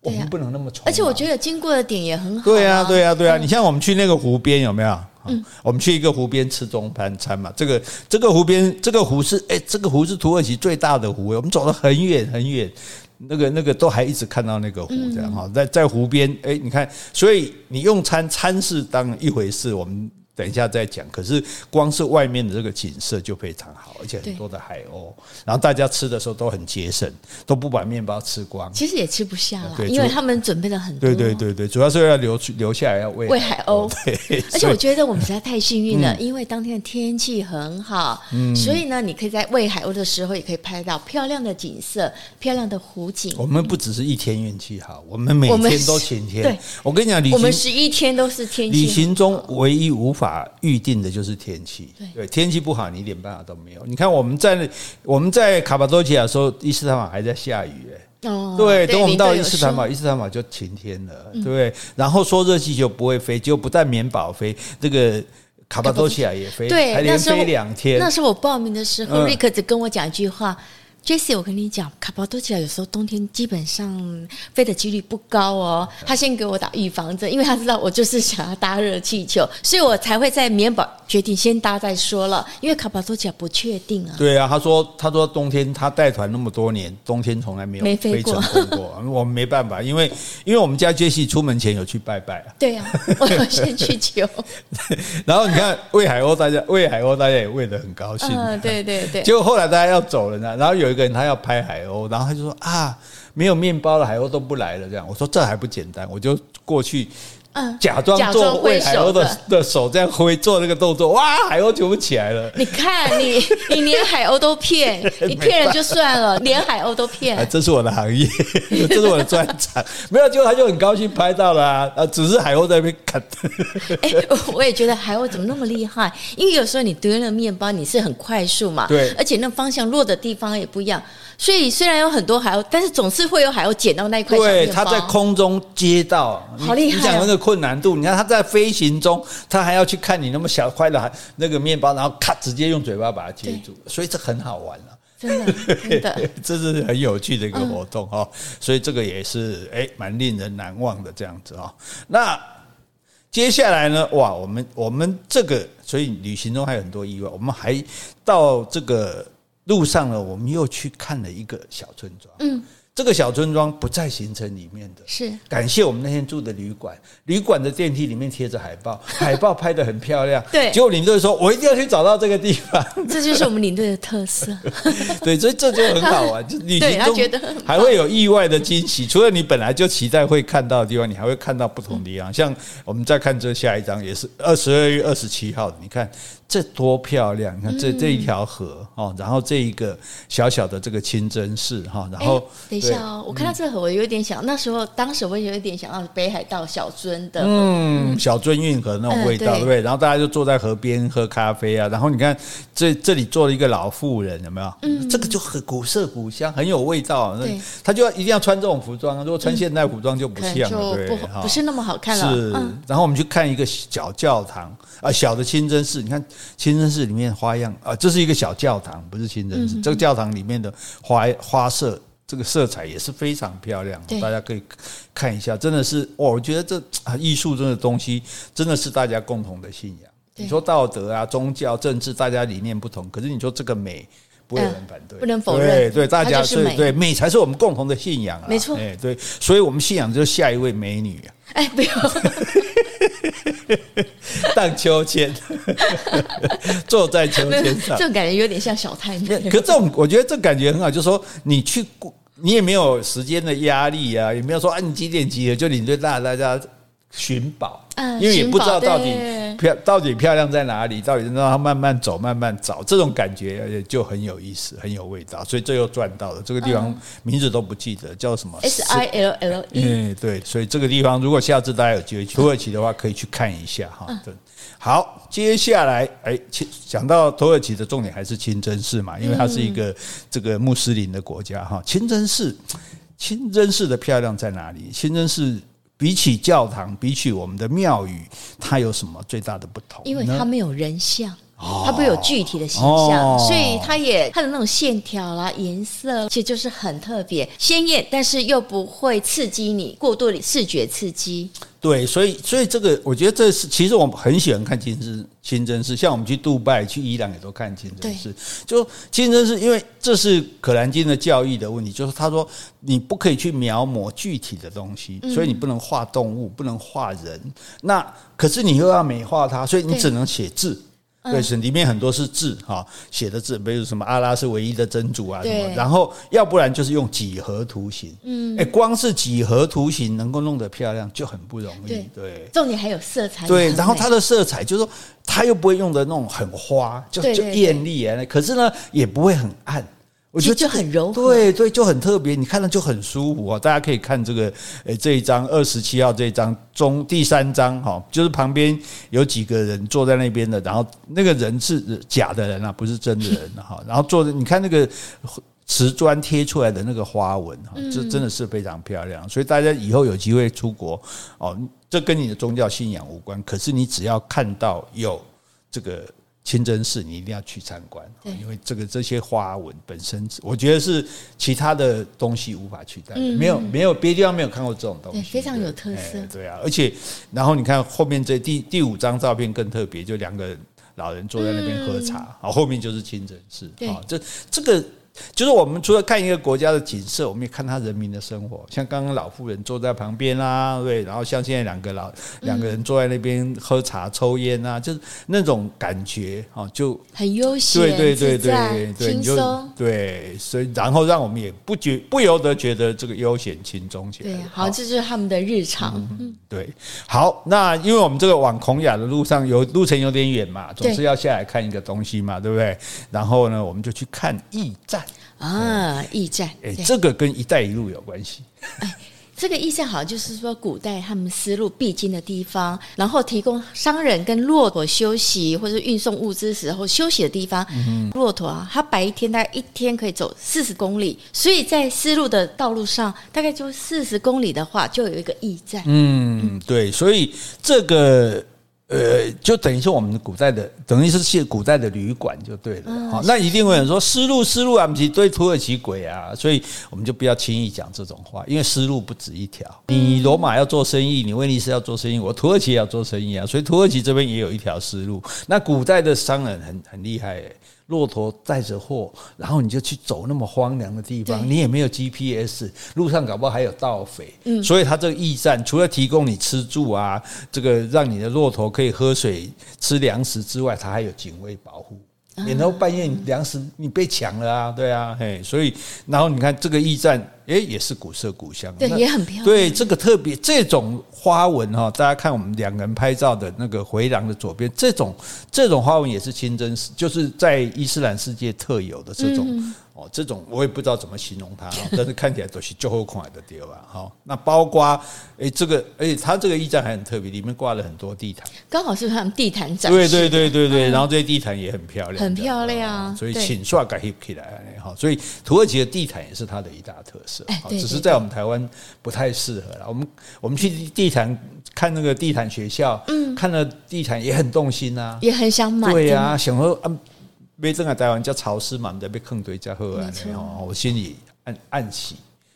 我们不能那么冲。而且我觉得经过的点也很好。对啊，对啊，对啊！你像我们去那个湖边有没有？嗯，我们去一个湖边吃中餐餐嘛。这个这个湖边，这个湖是哎，这个湖是土耳其最大的湖。我们走了很远很远。那个那个都还一直看到那个湖这样哈，在在湖边，哎，你看，所以你用餐餐是当一回事，我们。等一下再讲。可是光是外面的这个景色就非常好，而且很多的海鸥。然后大家吃的时候都很节省，都不把面包吃光。其实也吃不下了，因为他们准备了很多。对对对对，主要是要留留下来要喂喂海鸥。[laughs] 对，而且我觉得我们实在太幸运了，因为当天的天气很好，所以呢，你可以在喂海鸥的时候也可以拍到漂亮的景色、漂亮的湖景。我们不只是一天运气好，我们每天都晴天。对，我跟你讲，旅行我们十一天都是天气。旅行中唯一无法法预定的就是天气。对，天气不好，你一点办法都没有。你看我们在我们在卡巴多奇亚的时候，伊斯坦堡还在下雨，哎，哦，对，等我们到伊斯坦堡，伊斯坦堡就晴天了，对不对？然后说热气球不会飞，就不但棉堡飞，这个卡巴多奇亚也飞，对，还连飞两天。那时候我报名的时候，瑞克只跟我讲一句话。Jessie，我跟你讲，卡帕多奇亚有时候冬天基本上飞的几率不高哦。他先给我打预防针，因为他知道我就是想要搭热气球，[laughs] 所以我才会在棉宝决定先搭再说了。因为卡帕多奇亚不确定啊。对啊，他说他说冬天他带团那么多年，冬天从来没有没飞成功过。[laughs] 我们没办法，因为因为我们家 Jessie 出门前有去拜拜啊。对啊，[laughs] 我有先去求。然后你看喂海鸥，大家喂海鸥，大家也喂得很高兴。嗯，对对对。结果后来大家要走了呢，然后有。一个人他要拍海鸥，然后他就说啊，没有面包了，海鸥都不来了。这样我说这还不简单，我就过去。嗯，假装做喂海鸥的的手这样挥做那个动作，哇，海鸥全部起来了。你看你，[laughs] 你连海鸥都骗，你骗人就算了，连海鸥都骗。这是我的行业，[laughs] 这是我的专长。没有，结果他就很高兴拍到了啊，啊，只是海鸥在那边看。[laughs] 哎，我也觉得海鸥怎么那么厉害？因为有时候你丢那个面包，你是很快速嘛，对，而且那方向落的地方也不一样。所以虽然有很多海鸥，但是总是会有海鸥捡到那一块。对，它在空中接到，好厉害！你讲那个困难度，你看它在飞行中，它还要去看你那么小块的那个面包，然后咔直接用嘴巴把它接住，所以这很好玩了。真的，[laughs] 真的，这是很有趣的一个活动哈。所以这个也是哎，蛮令人难忘的这样子哈。那接下来呢？哇，我们我们这个，所以旅行中还有很多意外，我们还到这个。路上呢，我们又去看了一个小村庄。嗯。这个小村庄不在行程里面的，是感谢我们那天住的旅馆，旅馆的电梯里面贴着海报，[laughs] 海报拍得很漂亮。对，结果领队说：“我一定要去找到这个地方。[laughs] ”这就是我们领队的特色。[laughs] 对，所以这就很好玩，就旅行中还会有意外的惊喜。除了你本来就期待会看到的地方，你还会看到不同的地方。像我们再看这下一张，也是二十二月二十七号的，你看这多漂亮！你看这这一条河哦，然后这一个小小的这个清真寺哈，然后。等一下哦，我看到这个河，我有点想，那时候当时我也有点想到北海道小樽的，嗯，小樽运河那种味道，对不对？然后大家就坐在河边喝咖啡啊，然后你看这这里坐了一个老妇人，有没有？嗯，这个就很古色古香，很有味道。那，他就要一定要穿这种服装，如果穿现代服装就不像了，对，不是那么好看了。是，然后我们去看一个小教堂啊，小的清真寺。你看清真寺里面花样啊，这是一个小教堂，不是清真寺。这个教堂里面的花花色。这个色彩也是非常漂亮，大家可以看一下，真的是哦，我觉得这艺术这个东西真的是大家共同的信仰。你说道德啊、宗教、政治，大家理念不同，可是你说这个美，不会有人反对，不能否认。对对，大家所以对美才是我们共同的信仰啊，没错。哎，对，所以我们信仰就是下一位美女啊。哎，不要 [laughs] 荡秋千，[laughs] 坐在秋千上，这种感觉有点像小太妹。可这种我觉得这感觉很好，就是说你去过。你也没有时间的压力啊，也没有说啊，你几点集合就领队带大家寻宝，因为也不知道到底漂到底漂亮在哪里，到底让他慢慢走，慢慢找，这种感觉就很有意思，很有味道，所以这又赚到了。这个地方名字都不记得叫什么，S I L L E，嗯，对，所以这个地方如果下次大家有机会去土耳其的话，可以去看一下哈。对。好，接下来，哎，讲到土耳其的重点还是清真寺嘛，因为它是一个这个穆斯林的国家哈。清真寺，清真寺的漂亮在哪里？清真寺比起教堂，比起我们的庙宇，它有什么最大的不同？因为它没有人像。它不会有具体的形象，所以它也它的那种线条啦、颜色，其实就是很特别鲜艳，但是又不会刺激你过度的视觉刺激。对，所以所以这个我觉得这是其实我们很喜欢看清真清真寺，像我们去杜拜、去伊朗也都看清真寺。就清真寺，因为这是可兰经的教义的问题，就是他说你不可以去描摹具体的东西，所以你不能画动物，不能画人。那可是你又要美化它，所以你只能写字。对，是里面很多是字哈，写的字，比如什么阿拉是唯一的真主啊什么，然后要不然就是用几何图形，嗯，哎，光是几何图形能够弄得漂亮就很不容易，对，重点还有色彩，对，然后它的色彩就是说，它又不会用的那种很花，就就艳丽啊，可是呢也不会很暗。我觉得就很柔和，对对，就很特别，你看了就很舒服啊！大家可以看这个，诶，这一张二十七号这一张中第三张哈，就是旁边有几个人坐在那边的，然后那个人是假的人啊，不是真的人哈。然后坐的，你看那个瓷砖贴出来的那个花纹哈，这真的是非常漂亮。所以大家以后有机会出国哦，这跟你的宗教信仰无关，可是你只要看到有这个。清真寺，你一定要去参观，因为这个这些花纹本身，我觉得是其他的东西无法取代的，没有没有别的地方没有看过这种东西，非常有特色。对啊，而且然后你看后面这第第五张照片更特别，就两个老人坐在那边喝茶，好，后面就是清真寺，啊，这这个。就是我们除了看一个国家的景色，我们也看他人民的生活。像刚刚老妇人坐在旁边啦，对，然后像现在两个老两个人坐在那边喝茶抽烟啊，就是那种感觉啊，就很悠闲，对对对对对，轻松，对，所以然后让我们也不觉不由得觉得这个悠闲轻松起来。对，好，这就是他们的日常。嗯，对，好，那因为我们这个往孔雅的路上有路程有点远嘛，总是要下来看一个东西嘛，对不对？然后呢，我们就去看驿站。啊，驿站，哎，这个跟“一带一路”有关系。哎，这个驿站好像就是说，古代他们丝路必经的地方，然后提供商人跟骆驼休息或者运送物资时候休息的地方。嗯，骆驼啊，它白天大概一天可以走四十公里，所以在丝路的道路上，大概就四十公里的话，就有一个驿站。嗯，对，所以这个。呃，就等于是我们古代的，等于是去古代的旅馆就对了。好，那一定会有人说丝路丝路啊，不是对土耳其鬼啊，所以我们就不要轻易讲这种话，因为丝路不止一条。你罗马要做生意，你威尼斯要做生意，我土耳其也要做生意啊，所以土耳其这边也有一条丝路。那古代的商人很很厉害欸。骆驼载着货，然后你就去走那么荒凉的地方，你也没有 GPS，路上搞不好还有盗匪，嗯，所以它这个驿站除了提供你吃住啊，这个让你的骆驼可以喝水、吃粮食之外，它还有警卫保护。然后半夜粮食你被抢了啊，对啊，嘿，所以然后你看这个驿站，诶，也是古色古香，对，也很漂亮。对，这个特别这种花纹哈，大家看我们两个人拍照的那个回廊的左边，这种这种花纹也是清真寺，就是在伊斯兰世界特有的这种。嗯哦，这种我也不知道怎么形容它，[laughs] 但是看起来都是最后款的地方。好，那包括诶，这个而且它这个驿站还很特别，里面挂了很多地毯，刚好是他们地毯展。对对对对对，然后这些地毯也很漂亮，很漂亮。所以请刷改起来好，所以土耳其的地毯也是它的一大特色。只是在我们台湾不太适合了。我们我们去地毯看那个地毯学校，嗯，看了地毯也很动心呐，也很想买。对呀，想说啊。被正在台湾叫潮湿嘛，在被坑堆加喝完哦，我心里暗暗喜，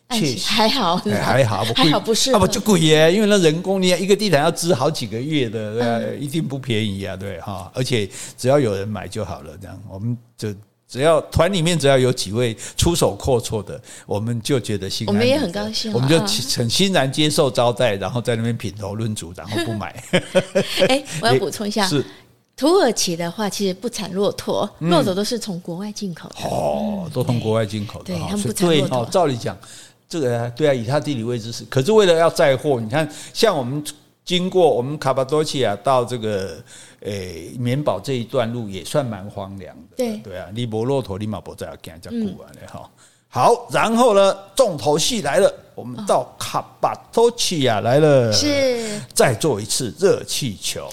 窃喜还好，还好，还好不是，啊不就贵耶？因为那人工，你一个地毯要织好几个月的，对，一定不便宜啊，对哈。而且只要有人买就好了，这样我们就只要团里面只要有几位出手阔绰的，我们就觉得心，我们也很高兴，我们就很欣然接受招待，然后在那边品头论足，然后不买。[laughs] 哎，我要补充一下是。土耳其的话，其实不产骆驼，骆驼都是从国外进口的。哦，都从国外进口的。对，他们不产骆驼。照理讲，这个对啊，以它地理位置是，可是为了要载货，你看，像我们经过我们卡巴多奇亚到这个诶棉堡这一段路，也算蛮荒凉的。对对啊，你没骆驼，你马不在要跟人家过完了哈。好，然后呢，重头戏来了。我们到卡巴托奇亚来了，是再做一次热气球。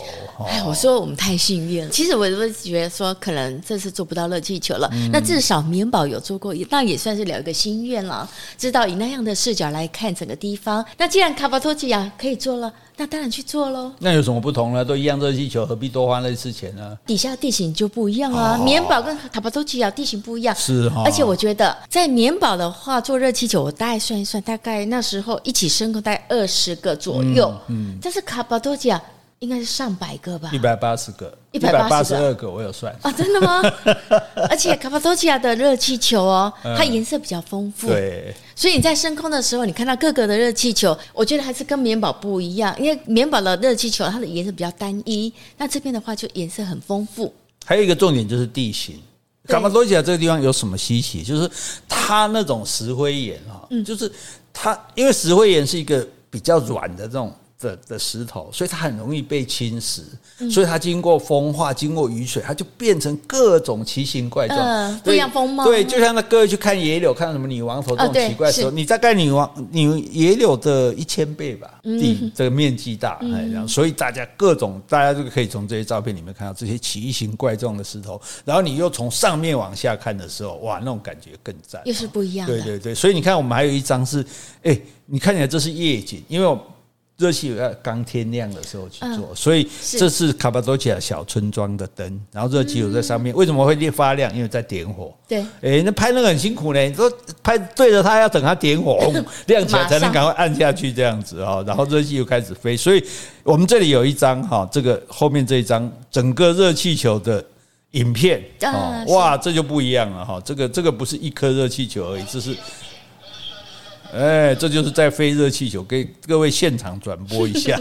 哎，我说我们太幸运了。其实我都觉得说，可能这次做不到热气球了。嗯、那至少棉宝有做过，那也算是了一个心愿了。知道以那样的视角来看整个地方。那既然卡巴托奇亚可以做了，那当然去做喽。那有什么不同呢？都一样热气球，何必多花那次钱呢？底下地形就不一样啊。哦、棉堡跟卡巴托奇亚地形不一样，是哈、哦。而且我觉得在棉堡的话做热气球，我大概算一算，大概。在那时候一起升空大概二十个左右，嗯，嗯，但是卡巴多吉亚应该是上百个吧，一百八十个，一百八十二个，我有算。啊，真的吗？[laughs] 而且卡巴多吉亚的热气球哦，它颜色比较丰富，对，所以你在升空的时候，你看到各个的热气球，我觉得还是跟棉堡不一样，因为棉堡的热气球它的颜色比较单一，那这边的话就颜色很丰富。还有一个重点就是地形。卡巴多吉亚这个地方有什么稀奇？就是它那种石灰岩哈，就是它，因为石灰岩是一个比较软的这种的的石头，所以它很容易被侵蚀，嗯、所以它经过风化、经过雨水，它就变成各种奇形怪状、呃，不一样风貌。对，就像那各位去看野柳，看到什么女王头这种奇怪的时候，你大概女王女野柳的一千倍吧，地、嗯、这个面积大，嗯、所以大家各种大家就可以从这些照片里面看到这些奇形怪状的石头，然后你又从上面往下看的时候，哇，那种感觉更赞，又是不一样的。对对对，所以你看，我们还有一张是，哎，你看起来这是夜景，因为我。热气球要刚天亮的时候去做，嗯、所以这是卡巴多奇亚小村庄的灯。然后热气球在上面，为什么会发亮？因为在点火。对，哎，那拍那个很辛苦呢。你说拍对着它，要等它点火 [laughs] 亮起来，才能赶快按下去这样子啊。然后热气球开始飞。所以我们这里有一张哈，这个后面这一张整个热气球的影片啊，哇，这就不一样了哈。这个这个不是一颗热气球而已，这是。哎，这就是在飞热气球，给各位现场转播一下，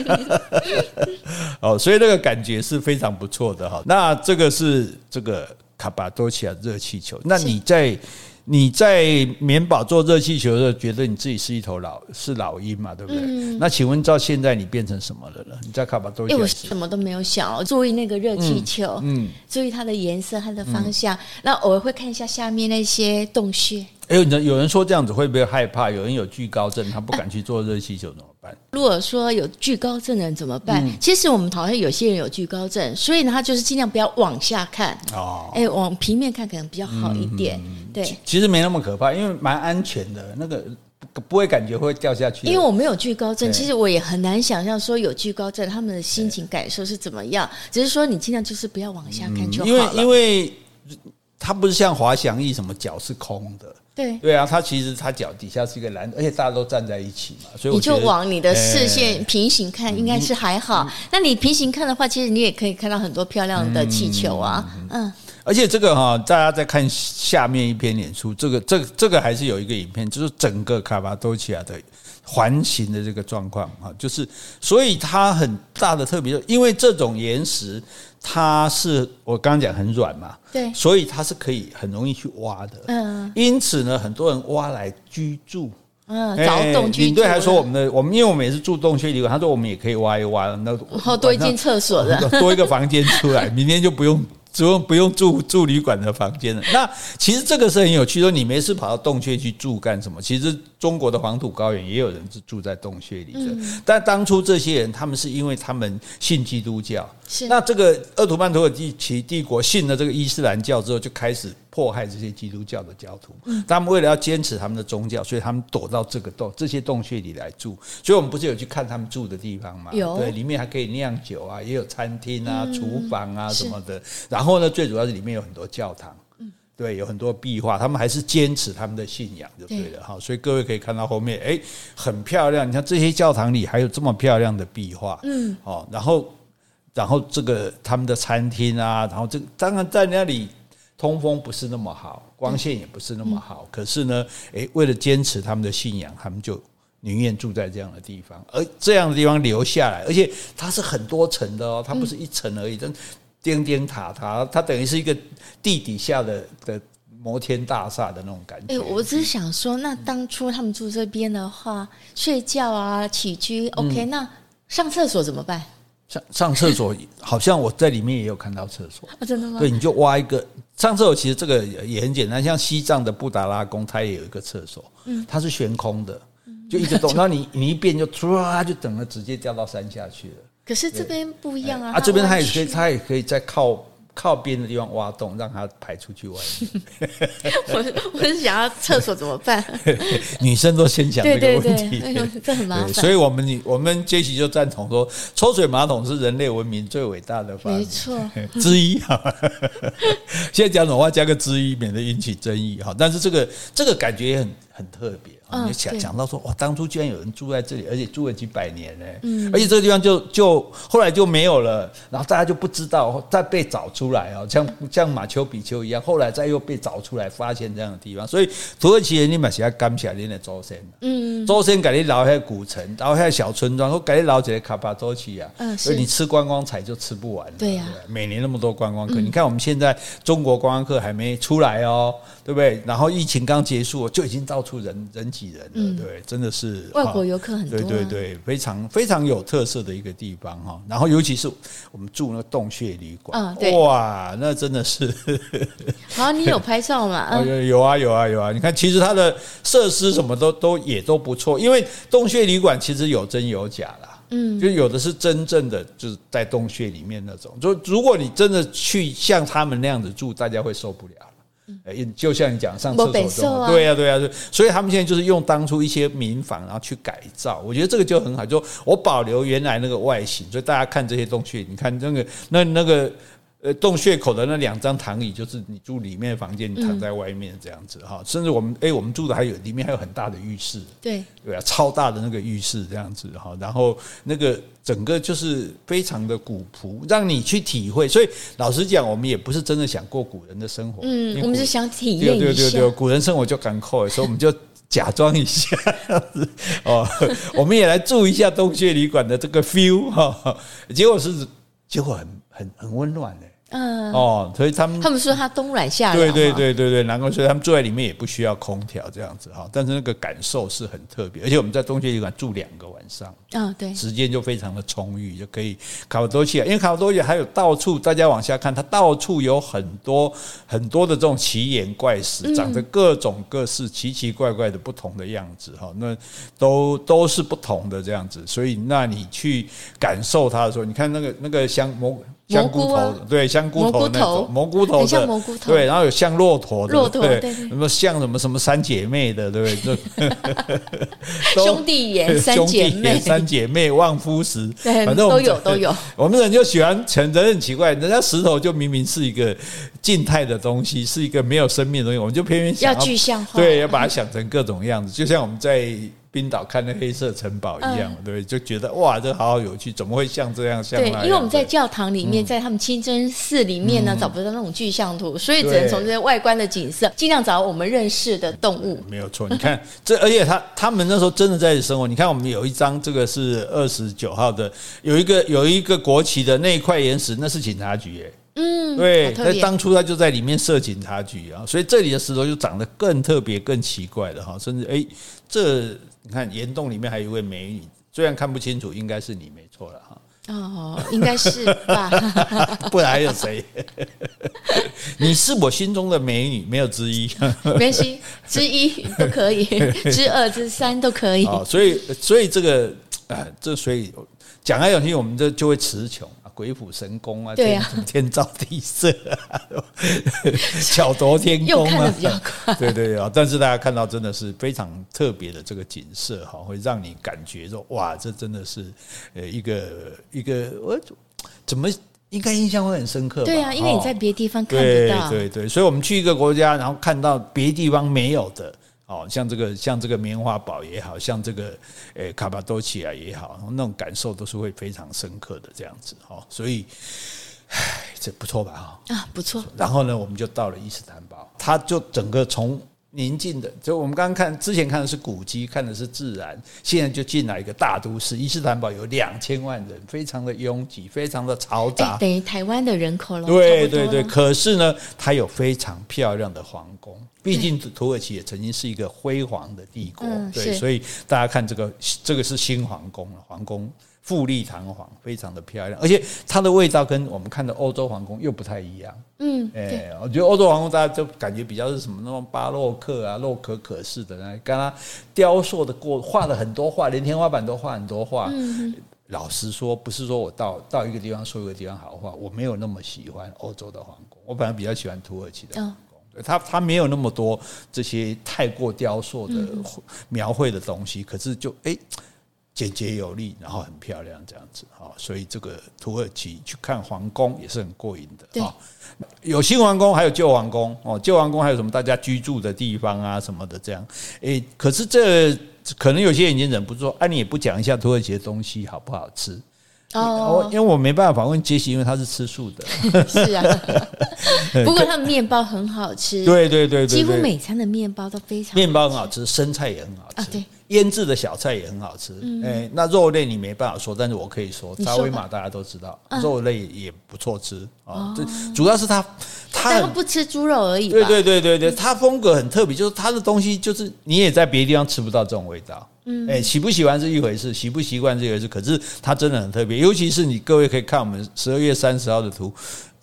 [laughs] 哦，所以那个感觉是非常不错的哈。那这个是这个卡巴多奇亚热气球，那你在你在棉堡做热气球的时候，觉得你自己是一头老是老鹰嘛，对不对？嗯、那请问到现在你变成什么了呢？你在卡巴多哎、欸，我什么都没有想哦，注意那个热气球，嗯，嗯注意它的颜色、它的方向，那、嗯、偶尔会看一下下面那些洞穴。哎，有人有人说这样子会不会害怕？有人有惧高症，他不敢去做热气球办？如果说有惧高症的人怎么办？嗯、其实我们好像有些人有惧高症，所以呢，他就是尽量不要往下看哦，哎，往平面看可能比较好一点。嗯、对，其实没那么可怕，因为蛮安全的，那个不会感觉会掉下去。因为我没有惧高症，其实我也很难想象说有惧高症他们的心情感受是怎么样。只是说你尽量就是不要往下看就好了。因为因为它不是像滑翔翼什么脚是空的。对。对啊，他其实他脚底下是一个篮，而且大家都站在一起嘛，所以你就往你的视线平行看，应该是还好。那你平行看的话，其实你也可以看到很多漂亮的气球啊，嗯。而且这个哈，大家在看下面一篇脸书，这个这个这个还是有一个影片，就是整个卡巴多奇亚的环形的这个状况啊，就是所以它很大的特别，因为这种岩石。它是我刚刚讲很软嘛，对，所以它是可以很容易去挖的，嗯，因此呢，很多人挖来居住，嗯，找洞居住。领队还说我们的我们，因为我们也是住洞穴里，他说我们也可以挖一挖，那后多一间厕所的，[laughs] 多一个房间出来，明天就不用。不用不用住住旅馆的房间了。那其实这个是很有趣，说你没事跑到洞穴去住干什么？其实中国的黄土高原也有人是住在洞穴里的。但当初这些人，他们是因为他们信基督教。是。那这个鄂图曼土耳其帝国信了这个伊斯兰教之后，就开始。迫害这些基督教的教徒，他们为了要坚持他们的宗教，所以他们躲到这个洞、这些洞穴里来住。所以，我们不是有去看他们住的地方吗？有，对，里面还可以酿酒啊，也有餐厅啊、厨房啊什么的。然后呢，最主要是里面有很多教堂，对，有很多壁画。他们还是坚持他们的信仰，就对了哈。所以各位可以看到后面，哎，很漂亮。你看这些教堂里还有这么漂亮的壁画，嗯，哦，然后，然后这个他们的餐厅啊，然后这个当然在那里。通风不是那么好，光线也不是那么好，可是呢，诶，为了坚持他们的信仰，他们就宁愿住在这样的地方，而这样的地方留下来，而且它是很多层的哦，它不是一层而已，真颠颠塔塔，它等于是一个地底下的的摩天大厦的那种感觉。诶，我只是想说，那当初他们住这边的话，睡觉啊、起居，OK，那上厕所怎么办？上上厕所，好像我在里面也有看到厕所。真的吗？对，你就挖一个上厕所，其实这个也很简单。像西藏的布达拉宫，它也有一个厕所，它是悬空的，就一直动，[laughs] 然后你你一变就唰就整个直接掉到山下去了。可是这边不一样啊，啊这边它也可以，它也可以再靠。靠边的地方挖洞，让它排出去外面。[laughs] 我我是想要厕所怎么办？[laughs] 女生都先讲这个问题，对对对，[laughs] 这很麻烦。所以我们你我们杰西就赞同说，抽水马桶是人类文明最伟大的发明，没错之一哈。现在讲的话加个之一，免得引起争议哈。但是这个这个感觉也很很特别。你想想到说哇，当初居然有人住在这里，而且住了几百年呢。嗯，而且这个地方就就后来就没有了，然后大家就不知道，再被找出来啊，像像马丘比丘一样，后来再又被找出来，发现这样的地方。所以土耳其人你们现在感谢你的祖先，嗯，祖先给你留下古城，留下小村庄，或给你留这个卡巴多奇啊，嗯，所以你吃观光彩就吃不完。对呀，每年那么多观光客，你看我们现在中国观光客还没出来哦，对不对？然后疫情刚结束，就已经到处人人挤。人了，对，真的是外国游客很多，对对对，非常非常有特色的一个地方哈。然后尤其是我们住那个洞穴旅馆，哇，那真的是。[laughs] 好，你有拍照吗？[laughs] 有有啊有啊有啊！你看，其实它的设施什么都都也都不错，因为洞穴旅馆其实有真有假啦。嗯，就有的是真正的，就是在洞穴里面那种。就如果你真的去像他们那样子住，大家会受不了。嗯，就像你讲上厕所中，对呀对呀对。所以他们现在就是用当初一些民房，然后去改造。我觉得这个就很好，就我保留原来那个外形，所以大家看这些东西，你看那个那那个。呃，洞穴口的那两张躺椅，就是你住里面的房间，你躺在外面这样子哈。甚至我们哎，我们住的还有里面还有很大的浴室，对对啊，超大的那个浴室这样子哈。然后那个整个就是非常的古朴，让你去体会。所以老实讲，我们也不是真的想过古人的生活，嗯，我们是想体验一下。对对对，古人生活就干扣，所以我们就假装一下哦，[laughs] 我们也来住一下洞穴旅馆的这个 feel 哈。结果是结果很很很温暖的。嗯哦，所以他们他们说他冬暖夏凉，对对对对对，难怪所以他们住在里面也不需要空调这样子哈，但是那个感受是很特别，而且我们在洞穴旅馆住两个晚上，时间就非常的充裕，就可以卡帕多奇亚，因为卡帕多奇亚还有到处大家往下看，它到处有很多很多的这种奇岩怪石，长着各种各式奇奇怪怪的不同的样子哈，那都都是不同的这样子，所以那你去感受它的时候，你看那个那个香蘑。香菇头的，对，香菇头那种蘑菇头的，对，然后有像骆驼的，对，什么像什么什么三姐妹的，对不对？[laughs] 兄弟岩三姐妹，三姐妹旺夫石，反正都有都有。[laughs] 我们人就喜欢，人很奇怪，人家石头就明明是一个静态的东西，是一个没有生命的东西，我们就偏偏想要具象化，对，要把它想成各种样子，就像我们在。冰岛看那黑色城堡一样，对，就觉得哇，这好好有趣，怎么会像这样？像对，因为我们在教堂里面，在他们清真寺里面呢，找不到那种具象图，所以只能从这些外观的景色，尽量找我们认识的动物。没有错，你看这，而且他他们那时候真的在生活。你看，我们有一张，这个是二十九号的，有一个有一个国旗的那一块岩石，那是警察局耶。嗯，对，那当初他就在里面设警察局啊，所以这里的石头就长得更特别、更奇怪的哈，甚至哎，这。你看岩洞里面还有一位美女，虽然看不清楚，应该是你没错了哈。哦，应该是吧？[laughs] 不然还有谁？[laughs] 你是我心中的美女，没有之一。[laughs] 没关系，之一都可以，之二、之三都可以。哦，所以，所以这个啊，这所以讲来讲去，我们这就会词穷。鬼斧神工啊，天 [laughs] 天造地设啊，[laughs] 巧夺天工啊，对对啊，但是大家看到真的是非常特别的这个景色哈，会让你感觉说哇，这真的是呃一个一个我怎么应该印象会很深刻？对啊，因为你在别的地方看不到，对对对，所以我们去一个国家，然后看到别的地方没有的。哦，像这个像这个棉花堡也好像这个诶卡巴多奇亚也好，那种感受都是会非常深刻的这样子哦，所以，唉，这不错吧哈？啊，不错。然后呢，我们就到了伊斯坦堡，它就整个从。宁静的，就我们刚刚看之前看的是古迹，看的是自然，现在就进来一个大都市。伊斯坦堡有两千万人，非常的拥挤，非常的嘈杂，等于台湾的人口了。对对对，可是呢，它有非常漂亮的皇宫，毕竟土耳其也曾经是一个辉煌的帝国，对，所以大家看这个，这个是新皇宫了，皇宫。富丽堂皇，非常的漂亮，而且它的味道跟我们看的欧洲皇宫又不太一样。嗯，哎、欸，我觉得欧洲皇宫大家就感觉比较是什么那种巴洛克啊、洛可可式的，那刚刚雕塑的过，画了很多画，连天花板都画很多画。嗯，老实说，不是说我到到一个地方说一个地方好话，我没有那么喜欢欧洲的皇宫，我本来比较喜欢土耳其的皇宫，哦、它它没有那么多这些太过雕塑的描绘的东西，可是就哎。欸简洁有力，然后很漂亮，这样子啊，所以这个土耳其去看皇宫也是很过瘾的啊。有新皇宫，还有旧皇宫哦。旧皇宫还有什么大家居住的地方啊什么的这样。诶，可是这可能有些人已经忍不住，啊，你也不讲一下土耳其的东西好不好吃哦？因为我没办法访问杰西，因为他是吃素的。[laughs] 是啊，[laughs] 不过他们面包很好吃。对对对对，几乎每餐的面包都非常。面包很好吃，生菜也很好吃。腌制的小菜也很好吃。嗯、哎，那肉类你没办法说，但是我可以说，沙威玛大家都知道，肉类也不错吃啊。这、哦、主要是它，它他不吃猪肉而已。对对对对对，它风格很特别，就是它的东西就是你也在别的地方吃不到这种味道。嗯，哎，喜不喜欢是一回事，习不习惯是一回事。可是它真的很特别，尤其是你各位可以看我们十二月三十号的图。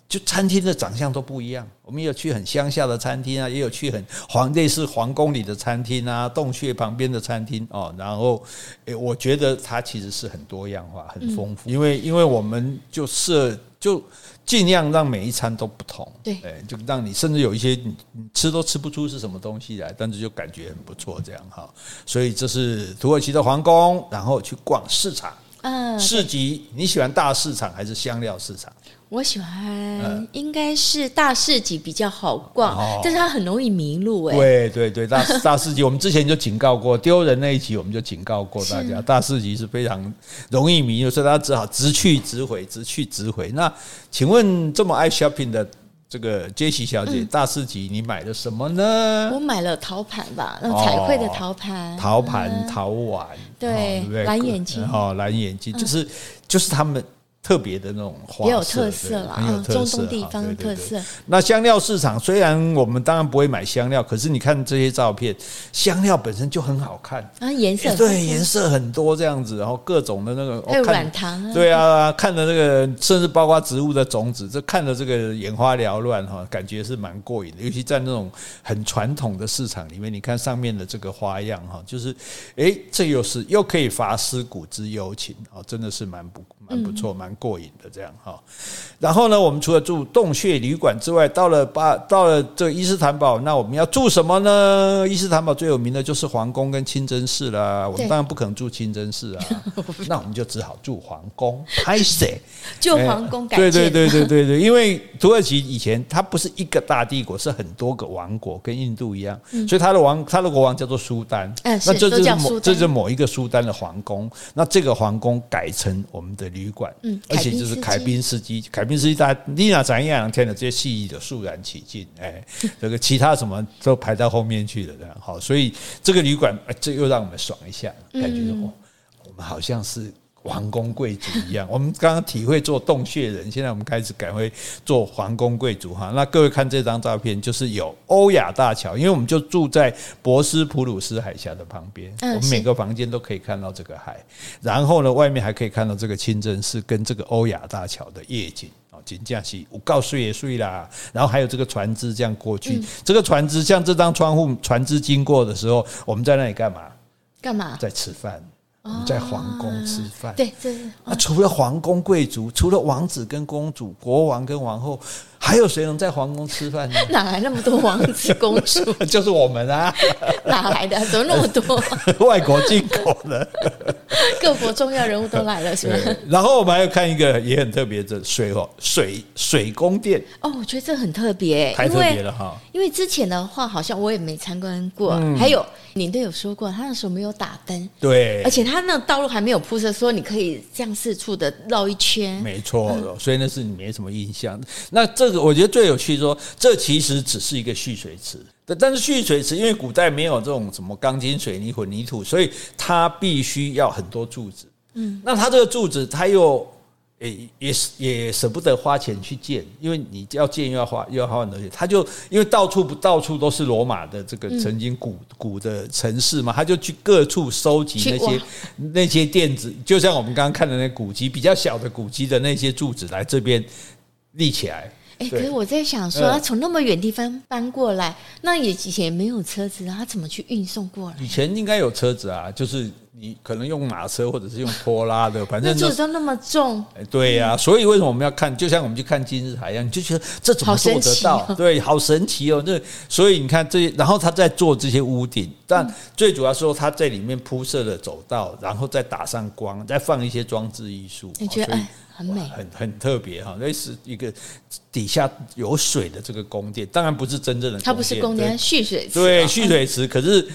就餐厅的长相都不一样，我们有去很乡下的餐厅啊，也有去很皇类似皇宫里的餐厅啊，洞穴旁边的餐厅哦。然后，诶，我觉得它其实是很多样化、很丰富，因为因为我们就设就尽量让每一餐都不同，对，诶，就让你甚至有一些你吃都吃不出是什么东西来，但是就感觉很不错这样哈。所以这是土耳其的皇宫，然后去逛市场，嗯，市集，你喜欢大市场还是香料市场？我喜欢，应该是大市集比较好逛，嗯、但是它很容易迷路哎。对对对，大 [laughs] 大市集，我们之前就警告过，丢人那一集我们就警告过大家，大市集是非常容易迷路，所以大家只好直去直回，直去直回。那请问这么爱 shopping 的这个杰西小姐，嗯、大市集你买了什么呢？我买了陶盘吧，那彩绘的陶盘，陶盘、陶碗，对，蓝眼睛，哦，蓝眼睛，就是就是他们。特别的那种花色，也有特色了，很有特色，中东地方的特色。那香料市场虽然我们当然不会买香料，可是你看这些照片，香料本身就很好看啊，颜色对，颜色很多这样子，然后各种的那个还有软糖，对啊，看的那个甚至包括植物的种子，这看的这个眼花缭乱哈，感觉是蛮过瘾的。尤其在那种很传统的市场里面，你看上面的这个花样哈，就是哎，这又是又可以乏思古之幽情啊，真的是蛮不蛮不错蛮。过瘾的这样哈，然后呢，我们除了住洞穴旅馆之外，到了巴到了这个伊斯坦堡，那我们要住什么呢？伊斯坦堡最有名的就是皇宫跟清真寺啦。我们当然不可能住清真寺啊，[laughs] 那我们就只好住皇宫。拍谁？[laughs] 就皇宫改建？对对对对对对，因为土耳其以前它不是一个大帝国，是很多个王国，跟印度一样，所以它的王它的国王叫做苏丹。那这就是某这就是某一个苏丹的皇宫。那这个皇宫改成我们的旅馆。嗯。而且就是凯宾斯基，凯宾斯基大家丽娜展一两天的这些戏艺的肃然起敬，哎，[laughs] 这个其他什么都排到后面去了，这样好，所以这个旅馆，这又让我们爽一下，感觉哦，我们好像是。皇宫贵族一样，我们刚刚体会做洞穴人，现在我们开始改为做皇宫贵族哈。那各位看这张照片，就是有欧亚大桥，因为我们就住在博斯普鲁斯海峡的旁边，我们每个房间都可以看到这个海。然后呢，外面还可以看到这个清真寺跟这个欧亚大桥的夜景哦，景架起我告诉也睡啦。然后还有这个船只这样过去，这个船只像这张窗户，船只经过的时候，我们在那里干嘛？干嘛？在吃饭。我们在皇宫吃饭，对，这是啊。除了皇宫贵族，除了王子跟公主、国王跟王后，还有谁能在皇宫吃饭呢？[laughs] 哪来那么多王子公主？[laughs] 就是我们啊！[laughs] 哪来的？怎么那么多？外国进口的，各国重要人物都来了，是吧？然后我们还要看一个也很特别的水哦，水水宫殿。哦，我觉得这很特别，太特别了哈。因为之前的话，好像我也没参观过。还有，领队有说过，他那时候没有打灯，对，而且他那道路还没有铺设，说你可以这样四处的绕一圈。没错，所以那是你没什么印象。那这个。我觉得最有趣说，这其实只是一个蓄水池，但是蓄水池因为古代没有这种什么钢筋水泥混凝土，所以它必须要很多柱子。嗯，那它这个柱子，它又也也也舍不得花钱去建，因为你要建又要花又要花很多钱。他就因为到处不到处都是罗马的这个曾经古古的城市嘛，他就去各处收集那些那些垫子，就像我们刚刚看的那古迹，比较小的古迹的那些柱子来这边立起来。哎，可是我在想说，他从那么远地方搬过来，那也以前也没有车子，他怎么去运送过来？以前应该有车子啊，就是你可能用马车或者是用拖拉的，反正就都那么重。哎，对呀，所以为什么我们要看？就像我们去看金字塔一样，你就觉得这怎么做得到？对，好神奇哦！那所以你看这，然后他在做这些屋顶，但最主要说他在里面铺设了走道，然后再打上光，再放一些装置艺术。你觉得？很美，很很特别哈，那是一个底下有水的这个宫殿，当然不是真正的，它不是宫殿，蓄水池。对，蓄水池。可是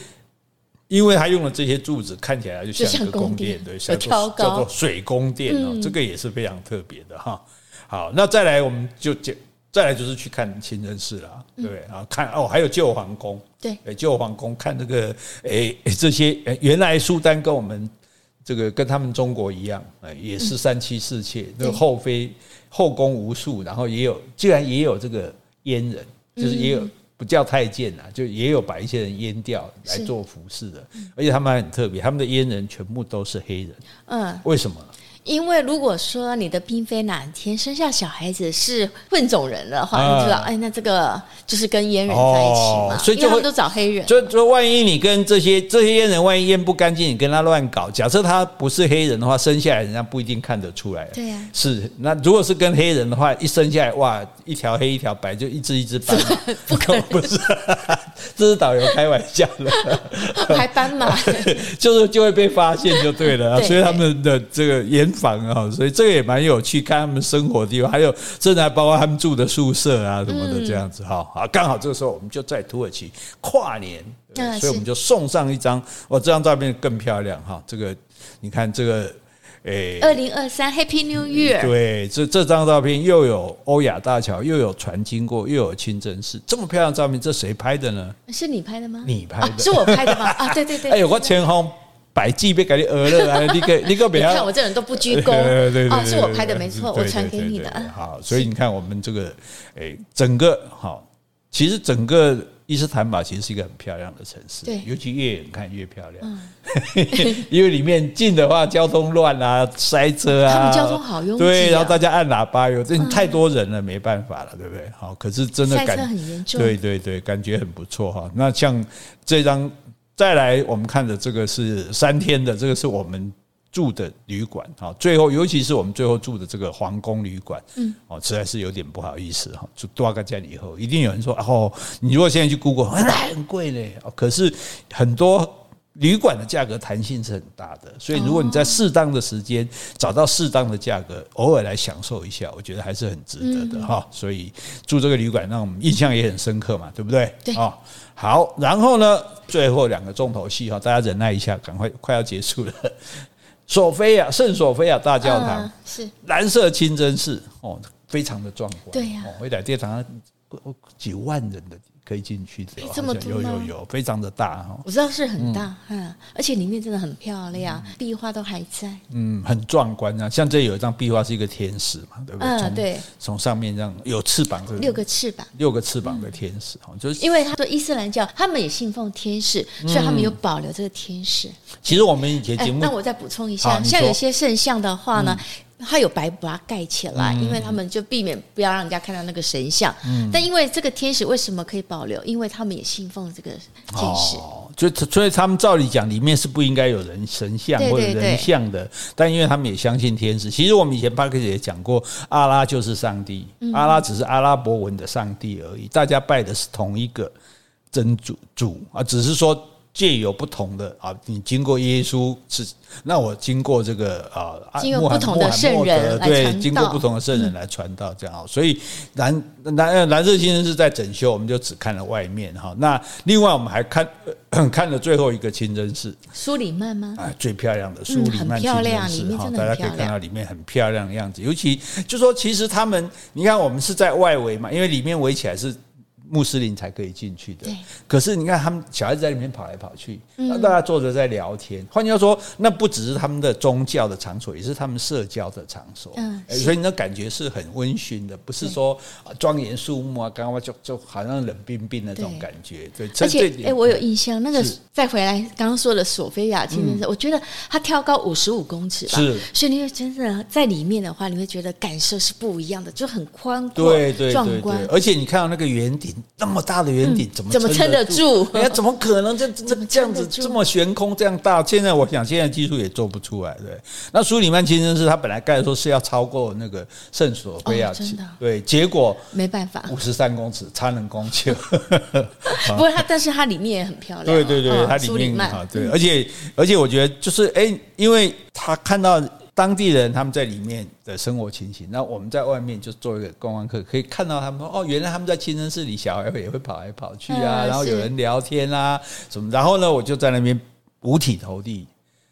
因为它用了这些柱子，看起来就像一个宫殿，对，叫做叫做水宫殿哦，这个也是非常特别的哈。好，那再来我们就讲再来就是去看清真寺啦，对不对啊？看哦，还有旧皇宫，对，旧皇宫看这个，哎，这些原来苏丹跟我们这个跟他们中国一样，也是三妻四妾，那个后妃后宫无数，然后也有，竟然也有这个阉人，就是也有。不叫太监呐，就也有把一些人阉掉来做服侍的，而且他们还很特别，他们的阉人全部都是黑人。嗯，为什么？因为如果说你的嫔妃哪天生下小孩子是混种人的话，你知道，哎，那这个就是跟阉人在一起嘛，所以就都找黑人。就就万一你跟这些这些阉人，万一阉不干净，你跟他乱搞，假设他不是黑人的话，生下来人家不一定看得出来。对呀，是。那如果是跟黑人的话，一生下来哇，一条黑一条白，就一只一只斑，[laughs] 不可能，[laughs] 不是，这是导游开玩笑的，[laughs] 还斑马，就是就会被发现就对了。所以他们的这个阉。房啊，所以这个也蛮有趣，看他们生活的地方，还有甚至还包括他们住的宿舍啊什么的这样子哈。好，刚好这个时候我们就在土耳其跨年，所以我们就送上一张，哇，这张照片更漂亮哈。这个你看这个，诶，二零二三 Happy New Year。对，这这张照片又有欧亚大桥，又有船经过，又有清真寺，这么漂亮的照片，这谁拍的呢？是你拍的吗？你拍的，是我拍的吗？啊，对对对，哎呦，我前后。百计被给你讹了 [laughs] 啊！你个你个别，你看我这人都不鞠躬。[laughs] 对对对，是我拍的没错，我传给你的。好，所以你看我们这个，诶，整个好，其实整个伊斯坦堡其实是一个很漂亮的城市，对，尤其越远看越漂亮。[laughs] 因为里面近的话，交通乱啊，塞车啊，他们交通好拥挤。对，然后大家按喇叭，有这太多人了，没办法了，对不对？好，可是真的感觉很严重。对对对，感觉很不错哈。那像这张。再来，我们看的这个是三天的，这个是我们住的旅馆啊。最后，尤其是我们最后住的这个皇宫旅馆，嗯，哦，实在是有点不好意思哈。住多少个家以后，一定有人说哦，你如果现在去 Google，那很贵嘞。可是很多旅馆的价格弹性是很大的，所以如果你在适当的时间找到适当的价格，偶尔来享受一下，我觉得还是很值得的哈。所以住这个旅馆让我们印象也很深刻嘛，对不对？对。好，然后呢，最后两个重头戏哈，大家忍耐一下，赶快快要结束了。索菲亚圣索菲亚大教堂是蓝色清真寺哦，非常的壮观。对呀，我一来电堂几万人的。可以进去的，这么多有有有，非常的大哈。我知道是很大，嗯，而且里面真的很漂亮，壁画都还在，嗯，很壮观啊。像这有一张壁画是一个天使嘛，对不对？嗯，对，从上面这样有翅膀，六个翅膀，六个翅膀的天使哈，就是因为他说伊斯兰教，他们也信奉天使，所以他们有保留这个天使。其实我们以前节目，那我再补充一下，像有些圣像的话呢。它有白布把它盖起来，因为他们就避免不要让人家看到那个神像。嗯，但因为这个天使为什么可以保留？因为他们也信奉这个天使。哦，就所以他们照理讲，里面是不应该有人神像或者人像的。但因为他们也相信天使。其实我们以前巴克也讲过，阿拉就是上帝，阿拉只是阿拉伯文的上帝而已。大家拜的是同一个真主主啊，只是说。借有不同的啊，你经过耶稣是，那我经过这个啊，经过不同的圣人对，经过不同的圣人来传道这样啊，所以蓝蓝蓝色清真寺在整修，我们就只看了外面哈。那另外我们还看 [coughs] 看了最后一个清真寺，苏里曼吗？啊，最漂亮的苏里曼清真寺哈，大家可以看到里面很漂亮的样子，尤其就说其实他们，你看我们是在外围嘛，因为里面围起来是。穆斯林才可以进去的，可是你看他们小孩子在里面跑来跑去，那大家坐着在聊天。换句话说，那不只是他们的宗教的场所，也是他们社交的场所。嗯，所以那感觉是很温馨的，不是说庄严肃穆啊，刚刚就就好像冷冰冰的那种感觉。对，而且哎，我有印象，那个再回来刚刚说的索菲亚清真寺，我觉得它跳高五十五公尺吧，是，所以你会真的在里面的话，你会觉得感受是不一样的，就很宽阔、对对壮观，而且你看到那个圆顶。那么大的圆顶怎么怎么撑得住？哎呀，怎么可能这 [laughs] 这这样子这么悬空这样大？现在我想，现在技术也做不出来。对，那苏里曼清真寺他本来盖的时候是要超过那个圣索菲亚，真的对，结果没办法，五十三公尺差人工就。[laughs] 不过它，但是它里面也很漂亮。对对对，它里面啊，对，而且而且我觉得就是哎，因为他看到。当地人他们在里面的生活情形，那我们在外面就做一个观光客，可以看到他们说哦，原来他们在清真寺里，小孩也会跑来跑去啊，然后有人聊天啊什么，然后呢，我就在那边五体投地。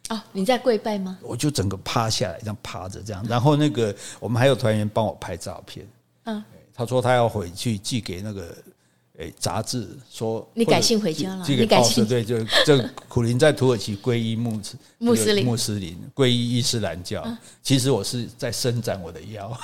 哦，你在跪拜吗？我就整个趴下来，这样趴着这样，然后那个我们还有团员帮我拍照片。嗯，他说他要回去寄给那个。诶，杂志说你改信回家了，这个、你改信对，就这苦林在土耳其皈依穆斯 [laughs] 穆斯林穆斯林皈依伊斯兰教。啊、其实我是在伸展我的腰，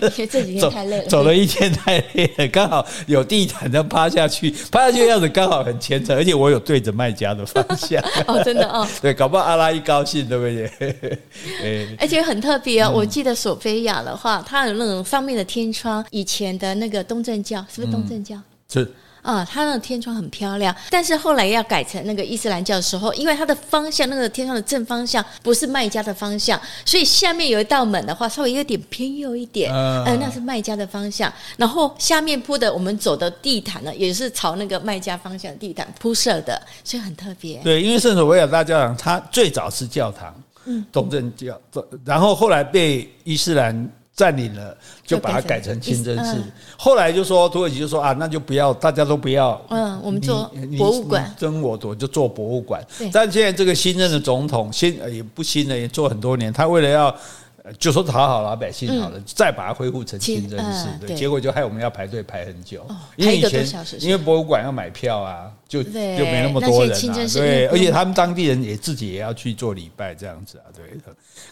因 [laughs] 为这几天太累了，走，走了一天太累了，刚好有地毯，这样趴下去，趴下去的样子刚好很虔诚，而且我有对着卖家的方向。[laughs] 哦，真的哦，对，搞不好阿拉一高兴，对不对？诶，而且很特别哦。我记得索菲亚的话，它有那种上面的天窗，以前的那个东正教，是不是东正教？嗯是啊，它那个天窗很漂亮，但是后来要改成那个伊斯兰教的时候，因为它的方向，那个天窗的正方向不是卖家的方向，所以下面有一道门的话，稍微有点偏右一点，嗯、呃，那是卖家的方向。然后下面铺的我们走的地毯呢，也是朝那个卖家方向的地毯铺设的，所以很特别。对，因为圣索维亚大教堂它最早是教堂，嗯，东正教，然后后来被伊斯兰。占领了，就把它改成清真寺。后来就说土耳其就说啊，那就不要，大家都不要。嗯，我们做博物馆，争我夺就做博物馆。但现在这个新任的总统，新也不新了，也做很多年。他为了要就说讨好老百姓好了，再把它恢复成清真寺。对，结果就害我们要排队排很久，因为以前因为博物馆要买票啊，就就没那么多人啊。对，而且他们当地人也自己也要去做礼拜这样子啊。对，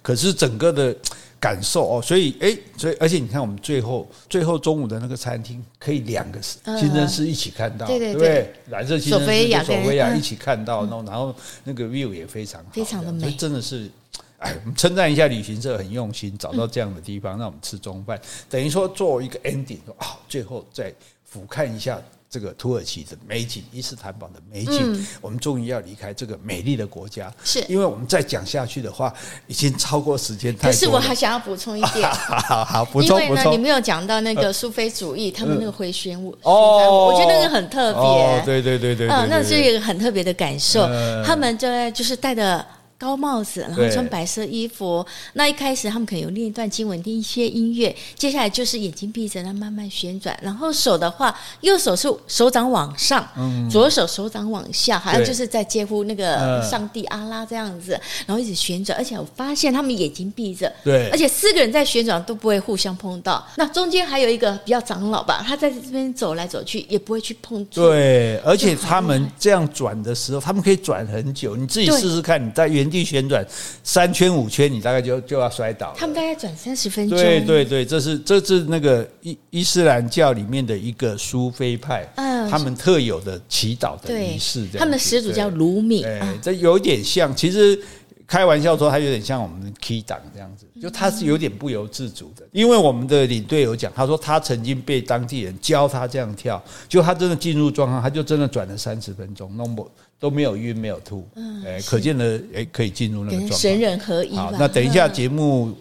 可是整个的。感受哦，所以哎，所以而且你看，我们最后最后中午的那个餐厅，可以两个清真寺一起看到，对对对，蓝色清真寺、索菲亚一起看到，然后然后那个 view 也非常好，非常的美，所以真的是，哎，我们称赞一下旅行社很用心，找到这样的地方让我们吃中饭，等于说做一个 ending，说啊，最后再俯瞰一下。这个土耳其的美景，伊斯坦堡的美景，嗯、我们终于要离开这个美丽的国家，是因为我们再讲下去的话，已经超过时间太多。可是我还想要补充一点，好 [laughs] 好好，补充补充。因为呢，你没有讲到那个苏菲主义，他们那个回旋舞哦，我觉得那个很特别。哦、对对对对，嗯，那是一个很特别的感受。嗯、他们就就是带着。高帽子，然后穿白色衣服。那一开始他们可能有念一段经文，听一些音乐。接下来就是眼睛闭着，然后慢慢旋转。然后手的话，右手是手掌往上，嗯、左手手掌往下，好像就是在接呼那个上帝阿拉这样子。然后一直旋转，而且我发现他们眼睛闭着，对，而且四个人在旋转都不会互相碰到。那中间还有一个比较长老吧，他在这边走来走去，也不会去碰触。对，而且他们这样转的时候，他们可以转很久。你自己试试看，你在原地旋转三圈五圈，你大概就就要摔倒了。他们大概转三十分钟。对对对，这是这是那个伊伊斯兰教里面的一个苏菲派，嗯，他们特有的祈祷的仪式。他们的始祖叫鲁米，哎，这有点像，其实开玩笑说，他有点像我们的 key 档这样子，就他是有点不由自主的。因为我们的领队有讲，他说他曾经被当地人教他这样跳，就他真的进入状况，他就真的转了三十分钟，弄不。都没有晕，没有吐，哎，可见的哎，可以进入那个状态，神人合一。好，那等一下节目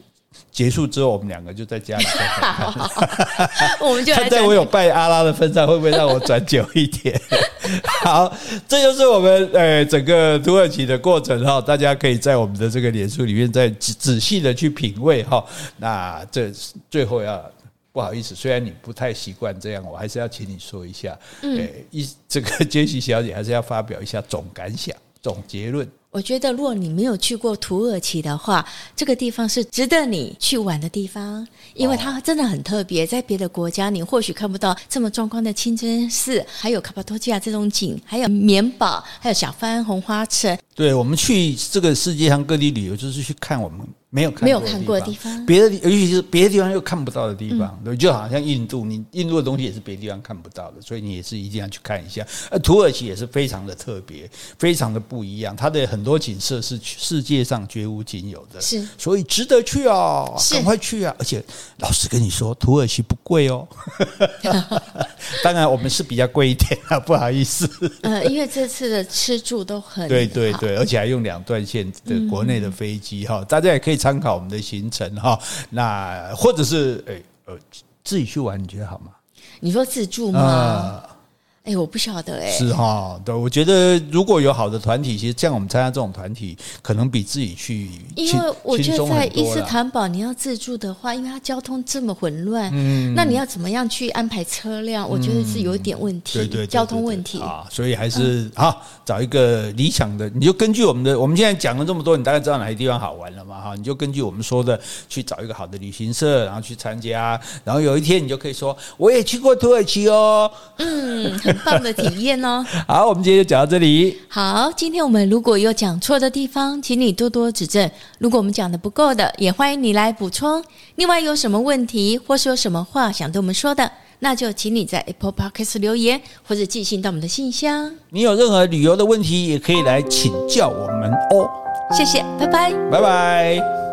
结束之后，我们两个就在家里看看看。[laughs] 我们就看在我有拜阿拉的份上，会不会让我转久一点？[laughs] 好，这就是我们呃整个土耳其的过程哈，大家可以在我们的这个脸书里面再仔仔细的去品味哈。那这最后要。不好意思，虽然你不太习惯这样，我还是要请你说一下。嗯，一 [laughs] 这个杰西小姐还是要发表一下总感想、总结论。我觉得，如果你没有去过土耳其的话，这个地方是值得你去玩的地方，因为它真的很特别。在别的国家，你或许看不到这么壮观的清真寺，还有卡帕多基亚这种景，还有棉堡，还有小番红花城。对，我们去这个世界上各地旅游，就是去看我们。没有看没有看过的地方，别的尤其是别的地方又看不到的地方，对，就好像印度，你印度的东西也是别的地方看不到的，所以你也是一定要去看一下。而土耳其也是非常的特别，非常的不一样，它的很多景色是世界上绝无仅有的，是，所以值得去哦，赶快去啊！而且老实跟你说，土耳其不贵哦，[laughs] 当然我们是比较贵一点啊，不好意思。呃，因为这次的吃住都很对对对，而且还用两段线的国内的飞机哈，大家也可以。参考我们的行程哈，那或者是诶呃自己去玩，你觉得好吗？你说自助吗？哎，我不晓得哎，是哈，对，我觉得如果有好的团体，其实像我们参加这种团体，可能比自己去，因为我觉得在伊斯坦堡你要自助的话，因为它交通这么混乱，嗯，那你要怎么样去安排车辆？我觉得是有一点问题，对对，交通问题啊，所以还是啊，找一个理想的，你就根据我们的，我们现在讲了这么多，你大概知道哪些地方好玩了嘛？哈，你就根据我们说的去找一个好的旅行社，然后去参加，然后有一天你就可以说，我也去过土耳其哦，嗯。很棒的体验哦！[laughs] 好，我们今天就讲到这里。好，今天我们如果有讲错的地方，请你多多指正。如果我们讲的不够的，也欢迎你来补充。另外，有什么问题或是有什么话想对我们说的，那就请你在 Apple Podcast 留言或者寄信到我们的信箱。你有任何旅游的问题，也可以来请教我们哦。谢谢，拜拜，拜拜。